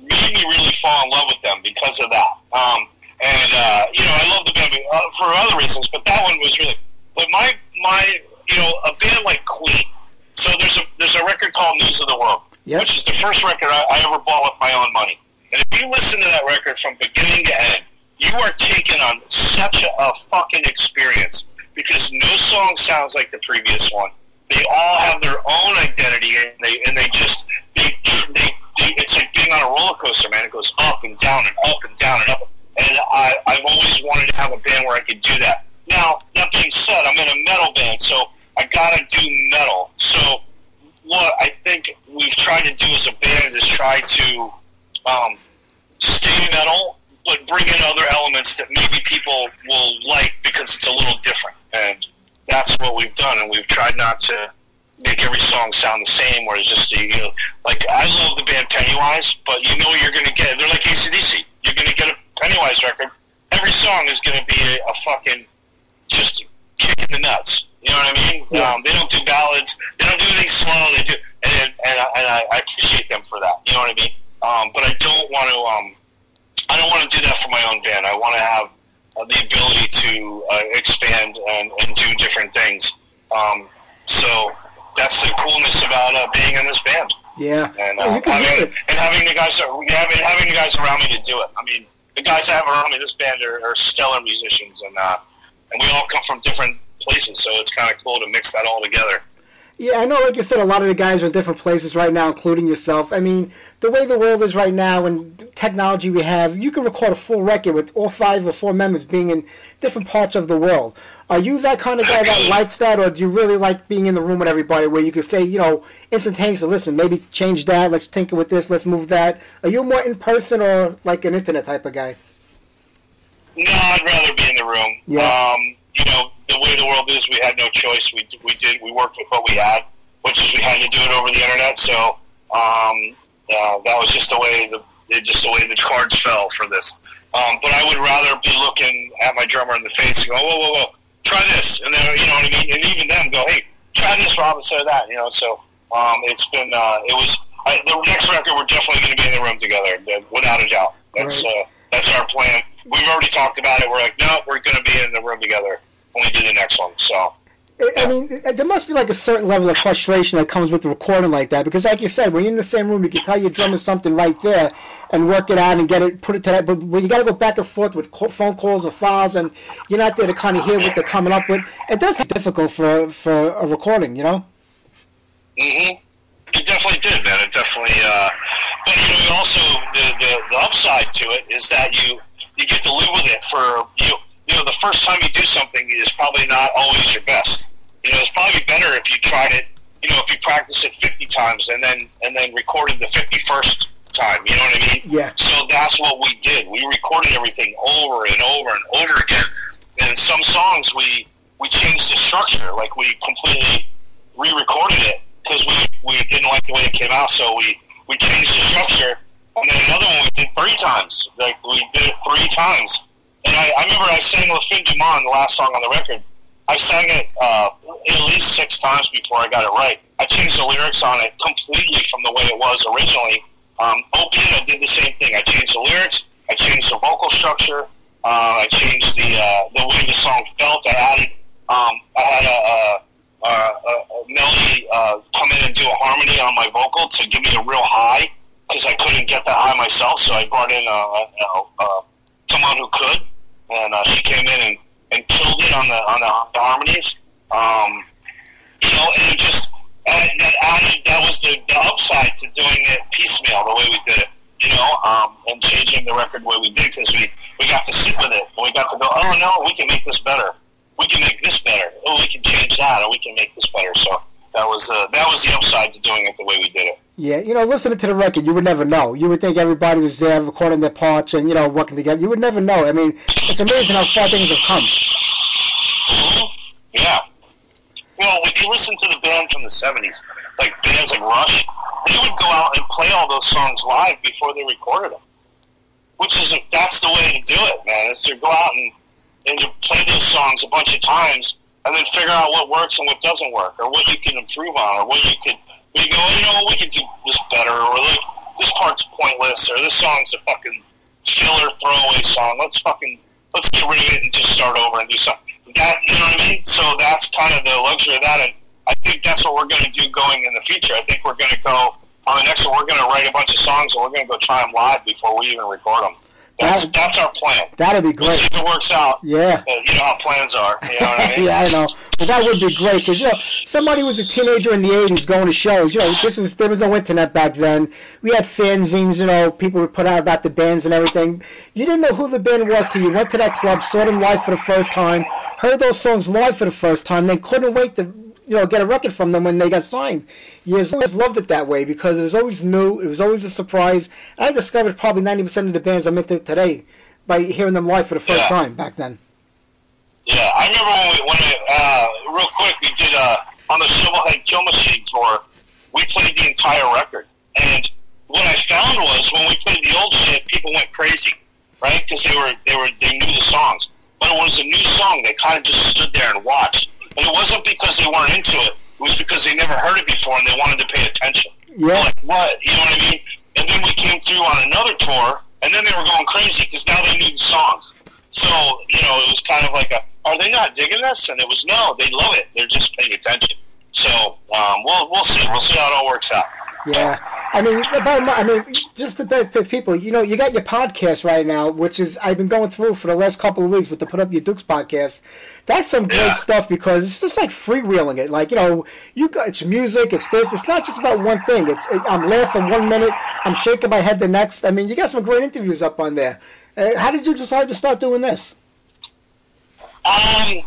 made me really fall in love with them because of that. Um, and uh, you know, I love the band uh, for other reasons, but that one was really. But my my you know a band like Queen. So there's a there's a record called News of the World, Yep. which is the first record I, I ever bought with my own money. And if you listen to that record from beginning to end, you are taken on such a, a fucking experience because no song sounds like the previous one. They all have their own identity, and they and they just they they, they it's like being on a roller coaster, man. It goes up and down and up and down and up. And I I've always wanted to have a band where I could do that. Now that being said, I'm in a metal band, so I gotta do metal. So what I think we've tried to do as a band is try to um, stay metal, but bring in other elements that maybe people will like because it's a little different. And that's what we've done. And we've tried not to make every song sound the same, it's just you know, like I love the band Pennywise, but you know you're to get they're like ACDC. You're to get a Pennywise record. Every song is to be a, a fucking just kick in the nuts. You know what I mean? Yeah. Um, they don't do ballads. They don't do anything slow. They do, and and, I, and I, I appreciate them for that. You know what I mean? Um, but I don't want to. Um, I don't want to do that for my own band. I want to have uh, the ability to uh, expand and, and do different things. Um, so that's the coolness about uh, being in this band Yeah. and Oh, uh, you having and having the guys having having the guys around me to do it. I mean, the guys I have around me, this band are, are stellar musicians, and uh, and we all come from different places, so it's kind of cool to mix that all together. Yeah, I know, like you said, a lot of the guys are in different places right now, including yourself. I mean, the way the world is right now and technology we have, you can record a full record with all five or four members being in different parts of the world. Are you that kind of guy that likes that, or do you really like being in the room with everybody where you can say, you know, instantaneously, listen, maybe change that, let's tinker with this, let's move that? Are you more in person or like an internet type of guy? No, I'd rather be in the room. Yeah. Um, you know, the way the world is, we had no choice. We we did we worked with what we had, which is we had to do it over the internet. So um, uh, that was just the way the just the way the cards fell for this. Um, but I would rather be looking at my drummer in the face and go, whoa, whoa, whoa, try this, and then you know what I mean, and even them go, hey, try this, Rob, instead of that. You know, so um, it's been uh, it was I, the next record. We're definitely going to be in the room together, without a doubt. That's uh, that's our plan. We've already talked about it. We're like, no, we're going to be in the room together when we do the next one. So I- mean, there must be like a certain level of frustration that comes with recording like that because, like you said, when you're in the same room, you can tell your drummer something right there and work it out and get it, put it to that. But when you got to go back and forth with phone calls or files, and you're not there to kind of hear what they're coming up with, it does get difficult for for a recording, you know. hmm It definitely did, man. It definitely. Uh, but you know, also the, the the upside to it is that you you get to live with it for you. You know, the first time you do something is probably not always your best. You know, it's probably better if you tried it. You know, if you practice it fifty times and then and then recorded the fifty first time. You know what I mean? Yeah. So that's what we did. We recorded everything over and over and over again. And some songs we we changed the structure, like we completely re-recorded it because we we didn't like the way it came out. So we we changed the structure. And then another one we did three times. Like we did it three times. And I, I remember I sang Le Fin du Monde, the last song on the record. I sang it uh, at least six times before I got it right. I changed the lyrics on it completely from the way it was originally. Um, I did the same thing. I changed the lyrics. I changed the vocal structure. Uh, I changed the uh, the way the song felt. I added. Um, I had a, a, a, a melody uh, come in and do a harmony on my vocal to give me a real high because I couldn't get that high myself. So I brought in uh, uh, someone who could, and uh, she came in and, and killed it on the on the, the harmonies. Um, you know, and it just and that added that was the, the upside to doing it piecemeal the way we did it. You know, um, and changing the record the way we did because we we got to sit with it and we got to go. Oh no, we can make this better. We can make this better. Oh, we can change that, or we can make this better. So that was uh, that was the upside to doing it the way we did it. Yeah, you know, listening to the record, you would never know. You would think everybody was there recording their parts and you know working together. You would never know. I mean, it's amazing how far things have come. Yeah. Well, if you listen to the band from the '70s, like bands like Rush, they would go out and play all those songs live before they recorded them. Which is that's the way to do it, man. Is to go out and and to play those songs a bunch of times, and then figure out what works and what doesn't work, or what you can improve on, or what you could. You go, you know, we could do this better, or like this part's pointless, or this song's a fucking filler throwaway song. Let's fucking let's get rid of it and just start over and do something. That you know what I mean? So that's kind of the luxury of that, and I think that's what we're going to do going in the future. I think we're going to go on the next one. We're going to write a bunch of songs and we're going to go try them live before we even record them. That's that's our plan. That'd be We'll see great. if it works out. Yeah. You know how plans are. You know what I [laughs] mean? yeah, I know. But that would be great because you know somebody was a teenager in the '80s going to shows. You know, this was there was no internet back then. We had fanzines. You know, people would put out about the bands and everything. You didn't know who the band was till you went to that club, saw them live for the first time, heard those songs live for the first time, then couldn't wait to you know get a record from them when they got signed. Years always loved it that way because it was always new, it was always a surprise. I discovered probably 90% of the bands I'm into today by hearing them live for the first Yeah. time back then. Yeah, I remember when we, when it, uh, real quick, we did, uh, on the Shovel Headed Kill Machine tour, we played the entire record. And what I found was when we played the old shit, people went crazy, right? Because they were, they were, they knew the songs. But when it was a new song, they kind of just stood there and watched. And it wasn't because they weren't into it. It was because they never heard it before and they wanted to pay attention. Yeah. Like, what? You know what I mean? And then we came through on another tour, and then they were going crazy because now they knew the songs. So, you know, it was kind of like a, are they not digging this? And it was, no, they love it. They're just paying attention. So, um, we'll, we'll see. We'll see how it all works out. Yeah, I mean, about, I mean, just to benefit people, you know, you got your podcast right now, which is I've been going through for the last couple of weeks with the Put Up Your Dukes podcast. That's some great Yeah. stuff because it's just like freewheeling it. Like you know, you got it's music, it's this. It's not just about one thing. It's it, I'm laughing one minute, I'm shaking my head the next. I mean, you got some great interviews up on there. Uh, how did you decide to start doing this? Um,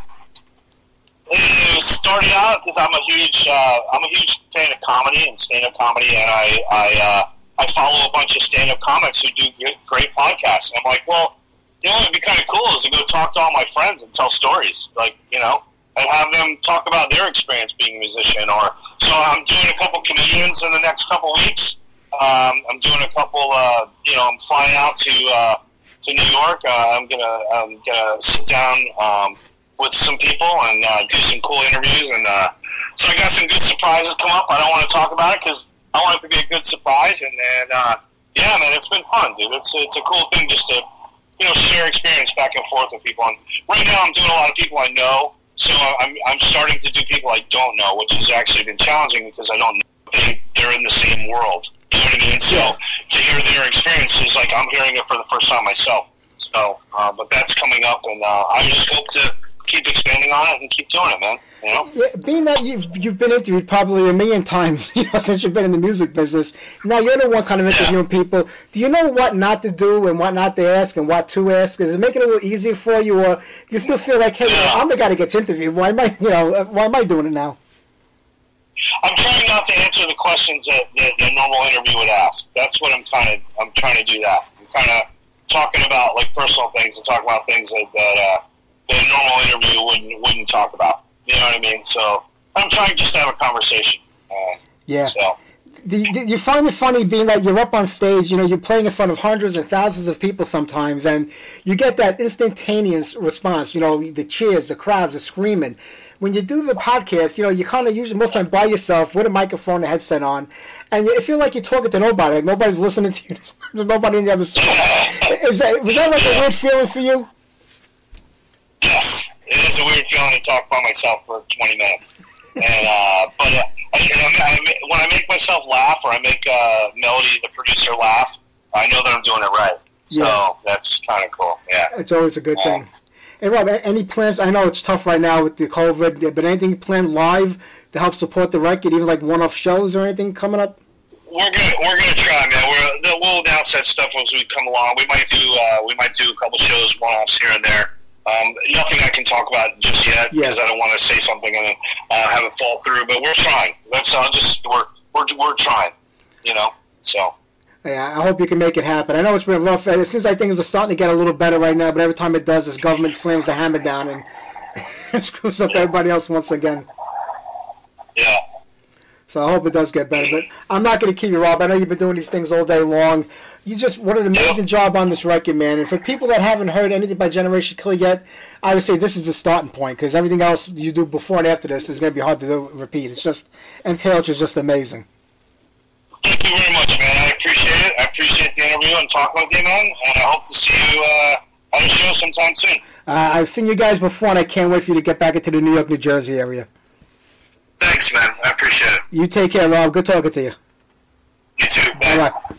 it started out because I'm a huge, uh, I'm a huge fan of comedy and stand-up comedy, and I, I, uh, I follow a bunch of stand-up comics who do great, great podcasts. And I'm like, well, you know, would be kind of cool is to go talk to all my friends and tell stories, like you know, and have them talk about their experience being a musician. Or so I'm doing a couple comedians in the next couple weeks. Um, I'm doing a couple, uh, you know, I'm flying out to uh, to New York. Uh, I'm gonna I'm gonna sit down um, with some people and uh, do some cool interviews. And uh, so I got some good surprises come up. I don't want to talk about it because I want it to be a good surprise. And then uh, yeah, man, it's been fun, dude. It's it's a cool thing just to you know share experience back and forth with people. And right now, I'm doing a lot of people I know. So I'm I'm starting to do people I don't know, which has actually been challenging because I don't know they they're in the same world. You know what I mean? So to hear their experiences, like I'm hearing it for the first time myself. So, uh, but that's coming up, and uh, I just hope to keep expanding on it and keep doing it, man. You know? Yeah, being that you've you've been interviewed probably a million times, [laughs] you know, since you've been in the music business. Now you're the one kind of interviewing people. Do you know what not to do and what not to ask and what to ask? Does it make it a little easier for you, or do you still feel like, hey, know, I'm the guy that gets interviewed? Why am I, you know, why am I doing it now? I'm trying not to answer the questions that, that a normal interview would ask. That's what I'm kind of I'm trying to do. That I'm kind of talking about like personal things and talking about things that that, uh, that a normal interview wouldn't wouldn't talk about. You know what I mean? So I'm trying just to have a conversation. Uh, Yeah. so Do you, do you find it funny being that you're up on stage, you know, you're playing in front of hundreds and thousands of people sometimes, and you get that instantaneous response, you know, the cheers, the crowds are screaming. When you do the podcast, you know, you kind of usually most time by yourself with a microphone and a headset on, and you feel like you're talking to nobody, like nobody's listening to you. [laughs] There's nobody on the other [laughs] side. Is that was that like a weird feeling for you? yes, it is a weird feeling to talk by myself for 20 minutes. And uh, but uh, I, I, I, when I make myself laugh or I make uh, Melody, the producer, laugh, I know that I'm doing it right. So Yeah. that's kind of cool. Yeah. It's always a good thing. Hey Rob, any plans? I know it's tough right now with the COVID, but anything planned live to help support the record, even like one-off shows or anything coming up? We're gonna we're gonna try, man. We're we'll announce that stuff as we come along. We might do uh, we might do a couple shows, one offs here and there. Um, nothing I can talk about just yet because I don't want to say something and then uh, have it fall through. But we're trying. That's uh, just we're we're we're trying. You know. So Yeah, I hope you can make it happen. I know it's been rough. It seems like things are starting to get a little better right now, but every time it does, this government slams the hammer down and [laughs] screws up everybody else once again. yeah. So I hope it does get better. But I'm not going to keep you, Rob. I know you've been doing these things all day long. You just what an amazing job on this record, man. And for people that haven't heard anything by Generation Kill yet, I would say this is the starting point because everything else you do before and after this is going to be hard to do, repeat. It's just MK Ultra is just amazing. Thank you very much, man. I appreciate it. I appreciate the interview and talking with you, man. And I hope to see you uh, on the show sometime soon. Uh, I've seen you guys before, and I can't wait for you to get back into the New York, New Jersey area. Thanks, man. I appreciate it. You take care, Rob. Good talking to you. You too. Bye bye.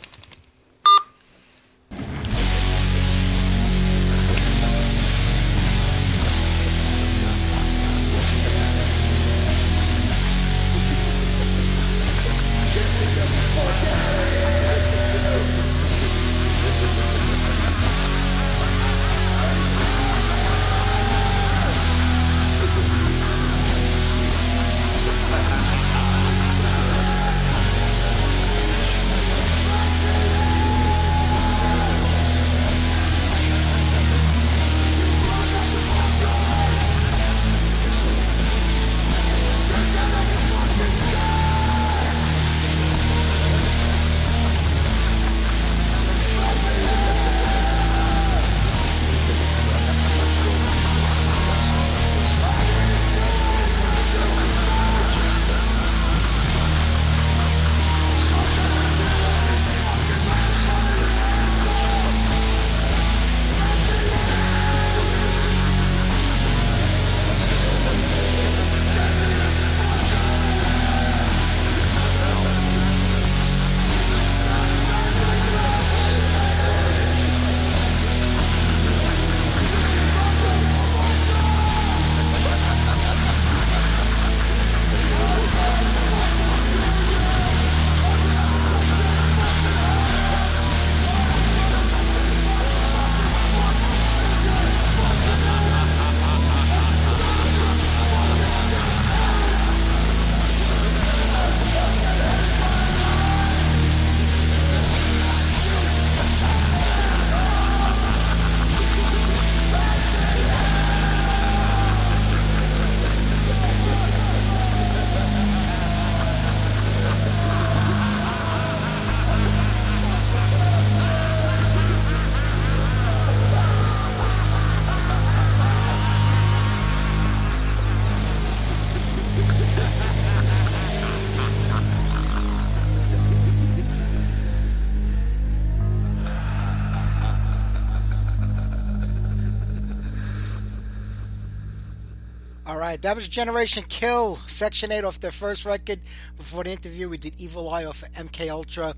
Right, that was Generation Kill, Section 8 off their first record. Before the interview, we did Evil Eye off MK Ultra.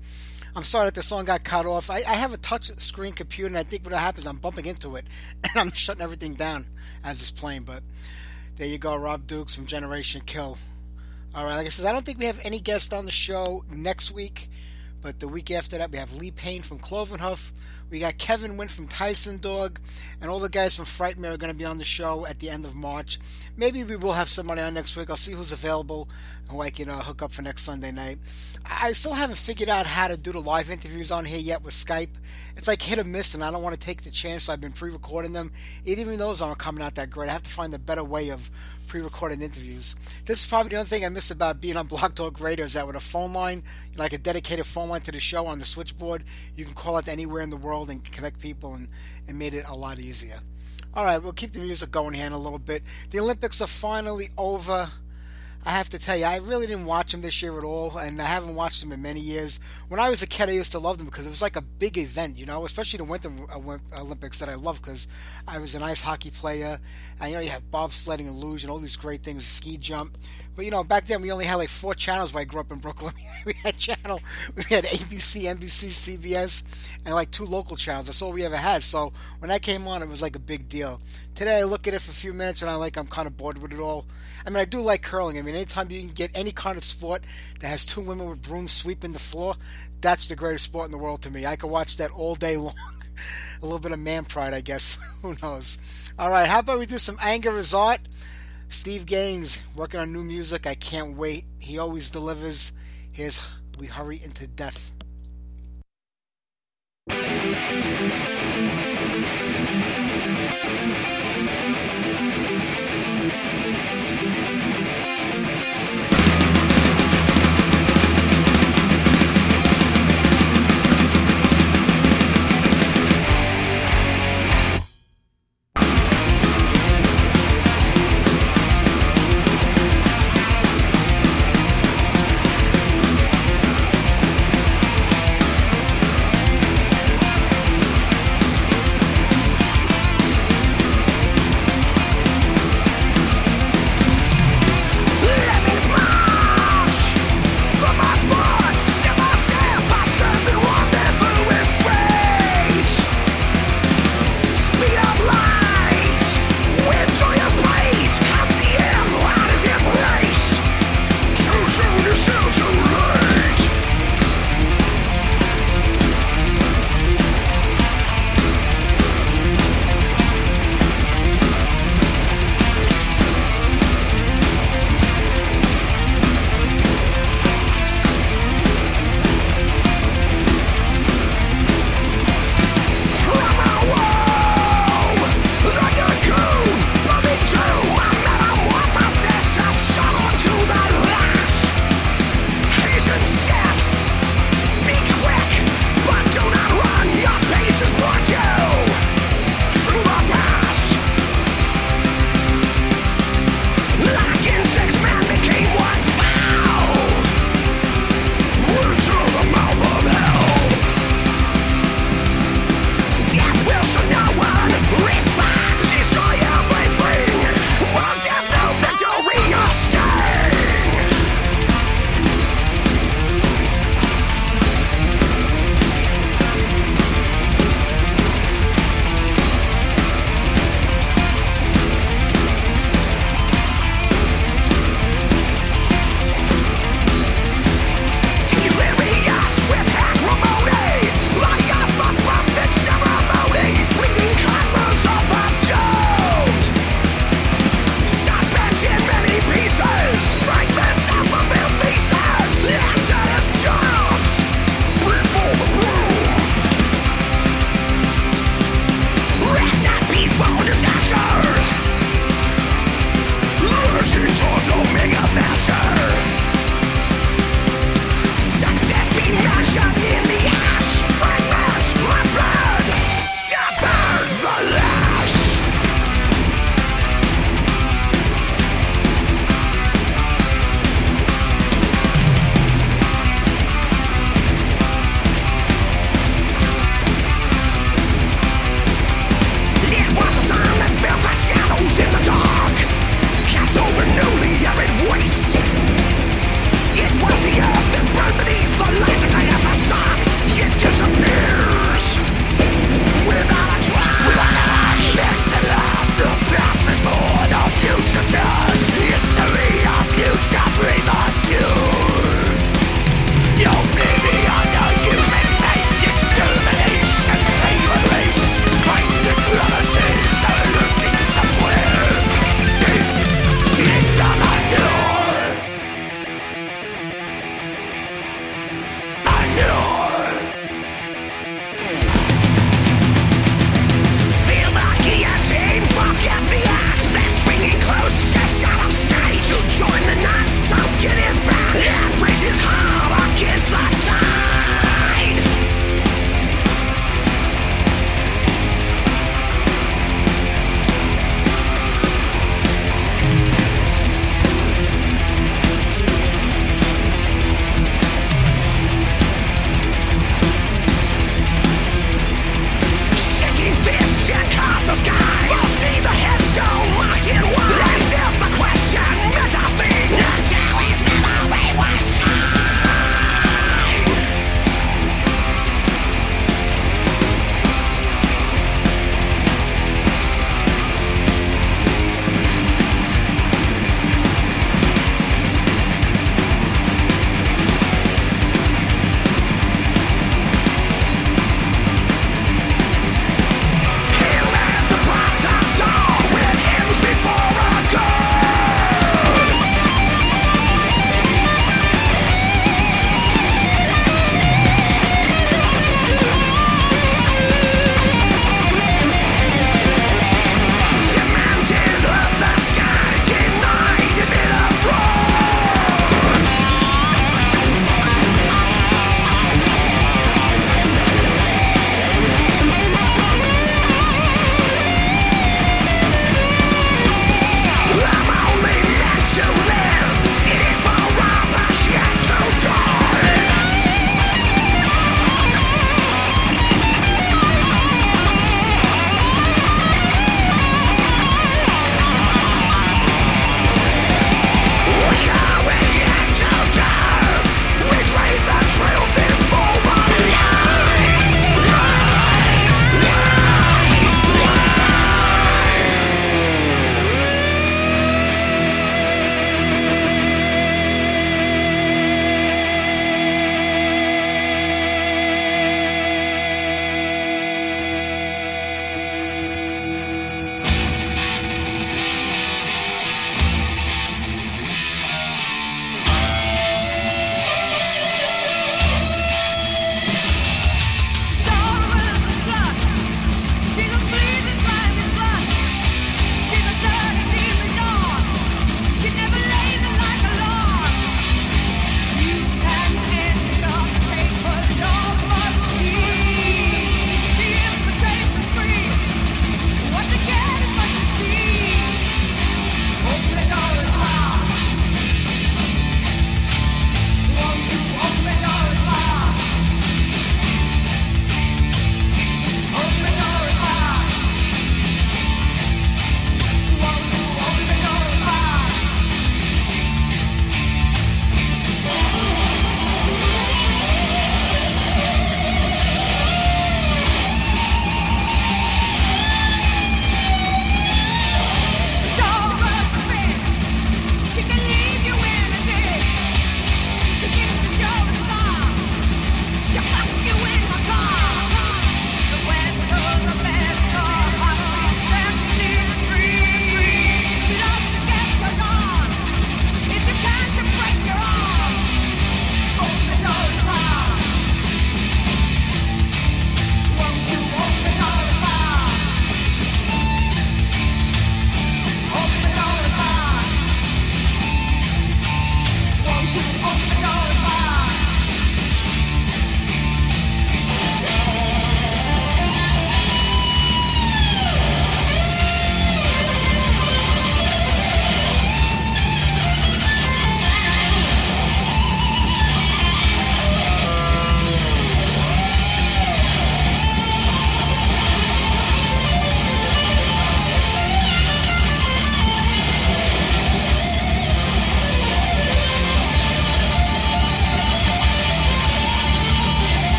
I'm sorry that the song got cut off. I, I have a touch screen computer, and I think what happens, I'm bumping into it, [laughs] and I'm shutting everything down as it's playing. But there you go, Rob Dukes from Generation Kill. All right, like I said, I don't think we have any guests on the show next week, but the week after that, we have Lee Payne from Clovenhoof. We got Kevin Wynn from Tysondog, and all the guys from Frightmare are going to be on the show at the end of March. Maybe we will have somebody on next week. I'll see who's available and who I can uh, hook up for next Sunday night. I still haven't figured out how to do the live interviews on here yet with Skype. It's like hit or miss, and I don't want to take the chance. So I've been pre-recording them. Even those aren't coming out that great. I have to find a better way of pre-recorded interviews. This is probably the only thing I miss about being on [laughs] Blog Talk Radio is that with a phone line, like a dedicated phone line to the show on the switchboard, you can call it anywhere in the world and connect people, and it made it a lot easier. All right, we'll keep the music going here in a little bit. The Olympics are finally over. I have to tell you, I really didn't watch them this year at all, and I haven't watched them in many years. When I was a kid, I used to love them because it was like a big event, you know, especially the Winter uh, Olympics that I love because I was an ice hockey player, and you know, you have bobsledding and luge and all these great things, ski jump. But you know, back then we only had like four channels when I grew up in Brooklyn. [laughs] we had channel, we had ABC, NBC, CBS, and like two local channels. That's all we ever had. So when that came on, it was like a big deal. Today I look at it for a few minutes and I like I'm kind of bored with it all. I mean, I do like curling. I mean, anytime you can get any kind of sport that has two women with brooms sweeping the floor, that's the greatest sport in the world to me. I could watch that all day [laughs] long. a little bit of man pride, I guess. [laughs] Who knows? All right, how about we do some Anger As Art? Steve Gaines working on new music. I can't wait. He always delivers. Here's We Hurry Into Death.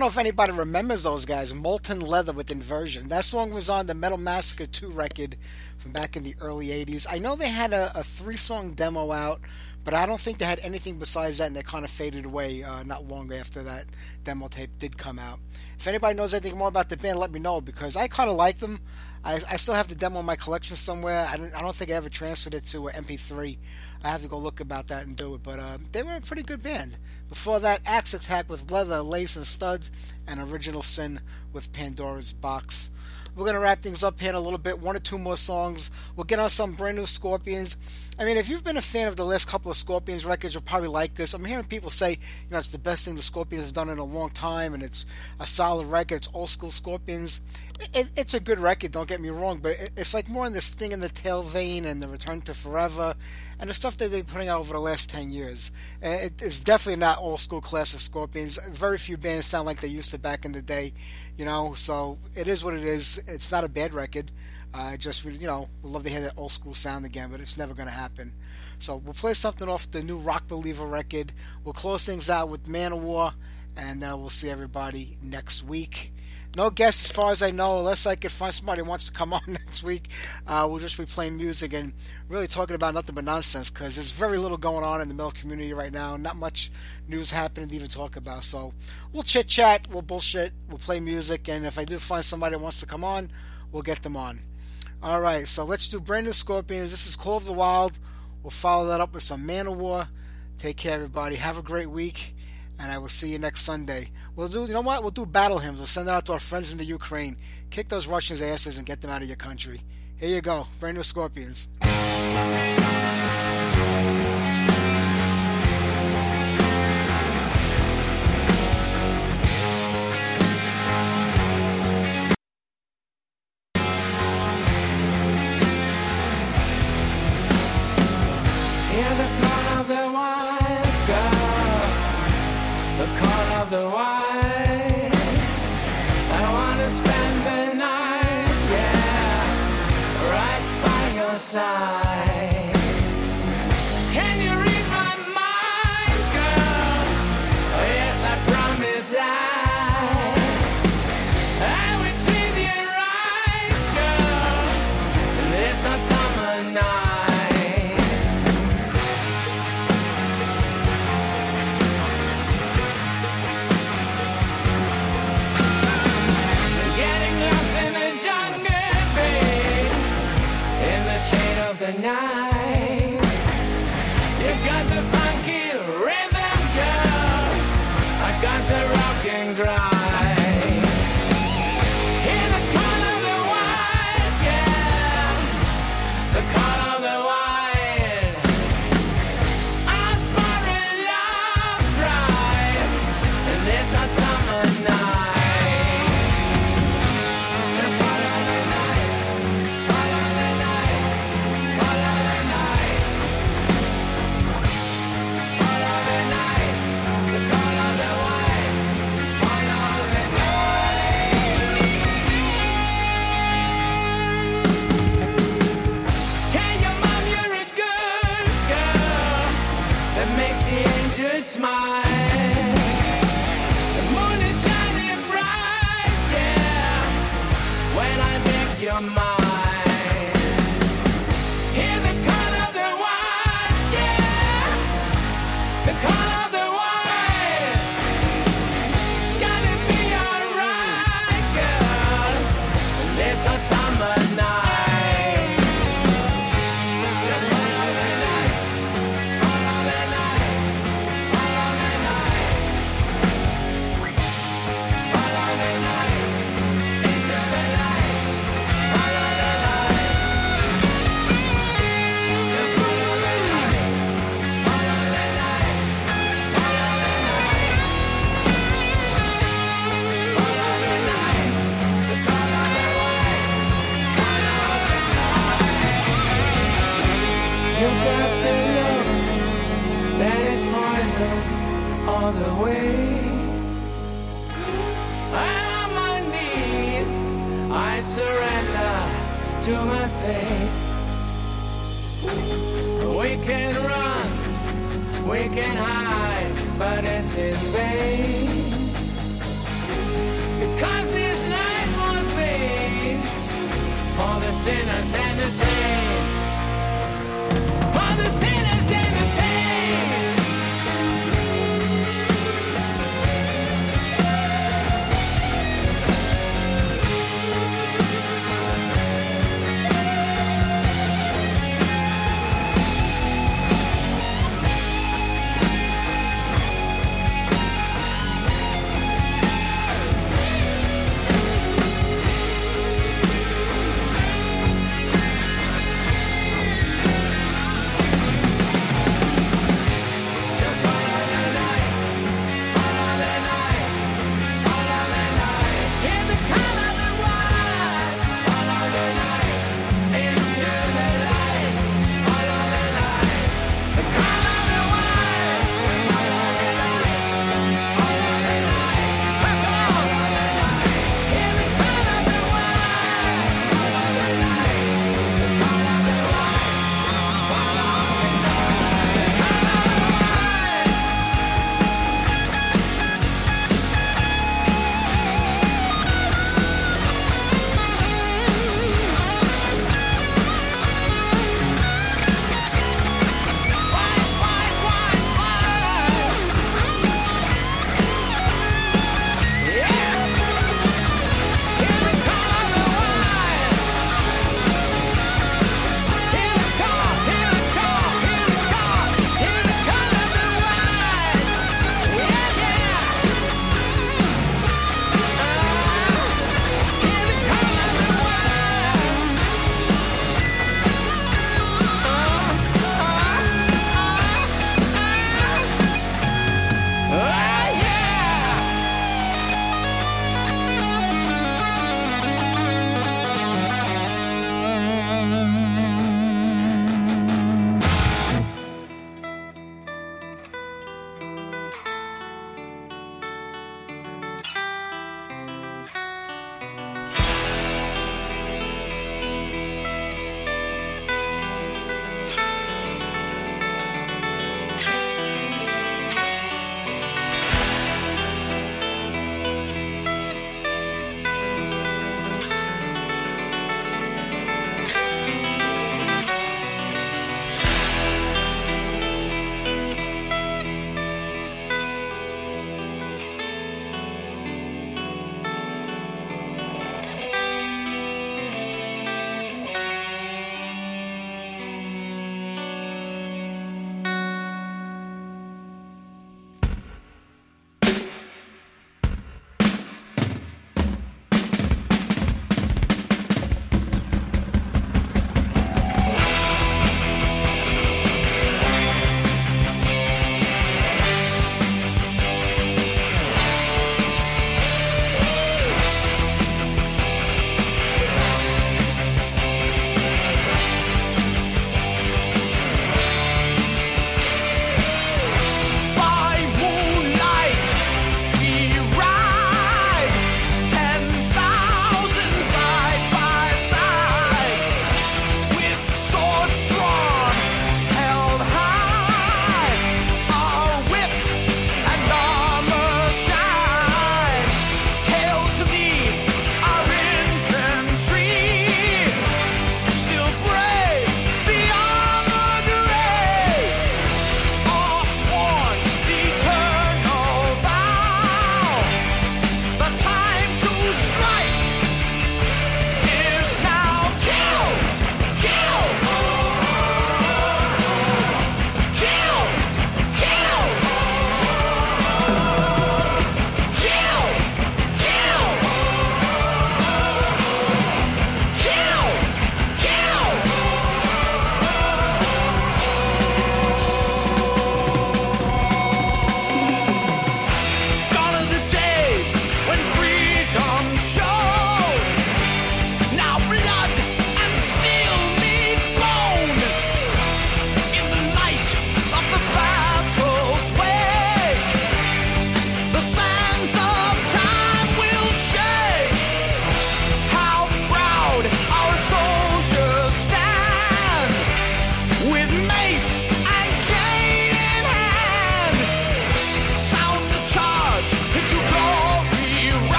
Know if anybody remembers those guys. Molten Leather with Inversion. That song was on the Metal Massacre 2 record from back in the early 80s. I know they had a, a three song demo out, but I don't think they had anything besides that, and they kind of faded away uh, not long after that demo tape did come out. If anybody knows anything more about the band, let me know because I kind of like them. I, I, still have the demo in my collection somewhere. I don't, I don't think I ever transferred it to an MP3. I have to go look about that and do it. But uh, they were a pretty good band. Before that, Axe Attack with Leather, Lace, and Studs, and Original Sin with Pandora's Box. We're going to wrap things up here in a little bit. One or two more songs. We'll get on some brand new Scorpions. I mean, if you've been a fan of the last couple of Scorpions records, you'll probably like this. I'm hearing people say, you know, it's the best thing the Scorpions have done in a long time, and it's a solid record. It's old school Scorpions. It, it's a good record, don't get me wrong, but it, it's like more in the Sting in the Tail vein and the Return to Forever and the stuff that they've been putting out over the last 10 years. It, it's definitely not old school classic Scorpions. Very few bands sound like they used to back in the day, you know, so it is what it is. It's not a bad record. I uh, just, you know, would love to hear that old school sound again, but it's never going to happen. So we'll play something off the new Rock Believer record. We'll close things out with Manowar, and uh, we'll see everybody next week. No guests, as far as I know, unless I can find somebody who wants to come [laughs] on next week. Uh, we'll just be playing music and really talking about nothing but nonsense because there's very little going on in the metal community right now. Not much news happening to even talk about. So we'll chit chat, we'll bullshit, we'll play music, and if I do find somebody who wants to come on, we'll get them on. All right, so let's do brand new Scorpions. This is Call of the Wild. We'll follow that up with some Manowar. Take care, everybody. Have a great week, and I will see you next Sunday. We'll do, you know what? We'll do battle hymns. We'll send it out to our friends in the Ukraine. Kick those Russians' asses and get them out of your country. Here you go, brand new Scorpions. the wild. time.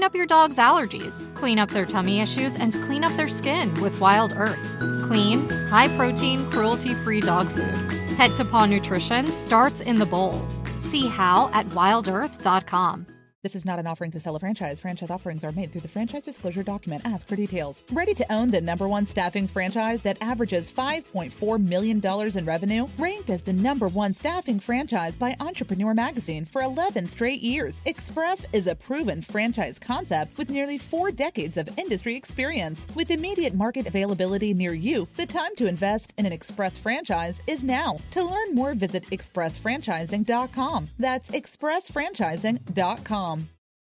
Clean up your dog's allergies, clean up their tummy issues, and clean up their skin with Wild Earth. Clean, high protein, cruelty free dog food. Head to Paw Nutrition starts in the bowl. See how at wildearth.com. This is not an offering to sell a franchise. Franchise offerings are made through the franchise disclosure document. Ask for details. Ready to own the number one staffing franchise that averages $5.4 million in revenue? Ranked as the number one staffing franchise by Entrepreneur Magazine for 11 straight years, Express is a proven franchise concept with nearly four decades of industry experience. With immediate market availability near you, the time to invest in an Express franchise is now. To learn more, visit expressfranchising.com. That's expressfranchising.com.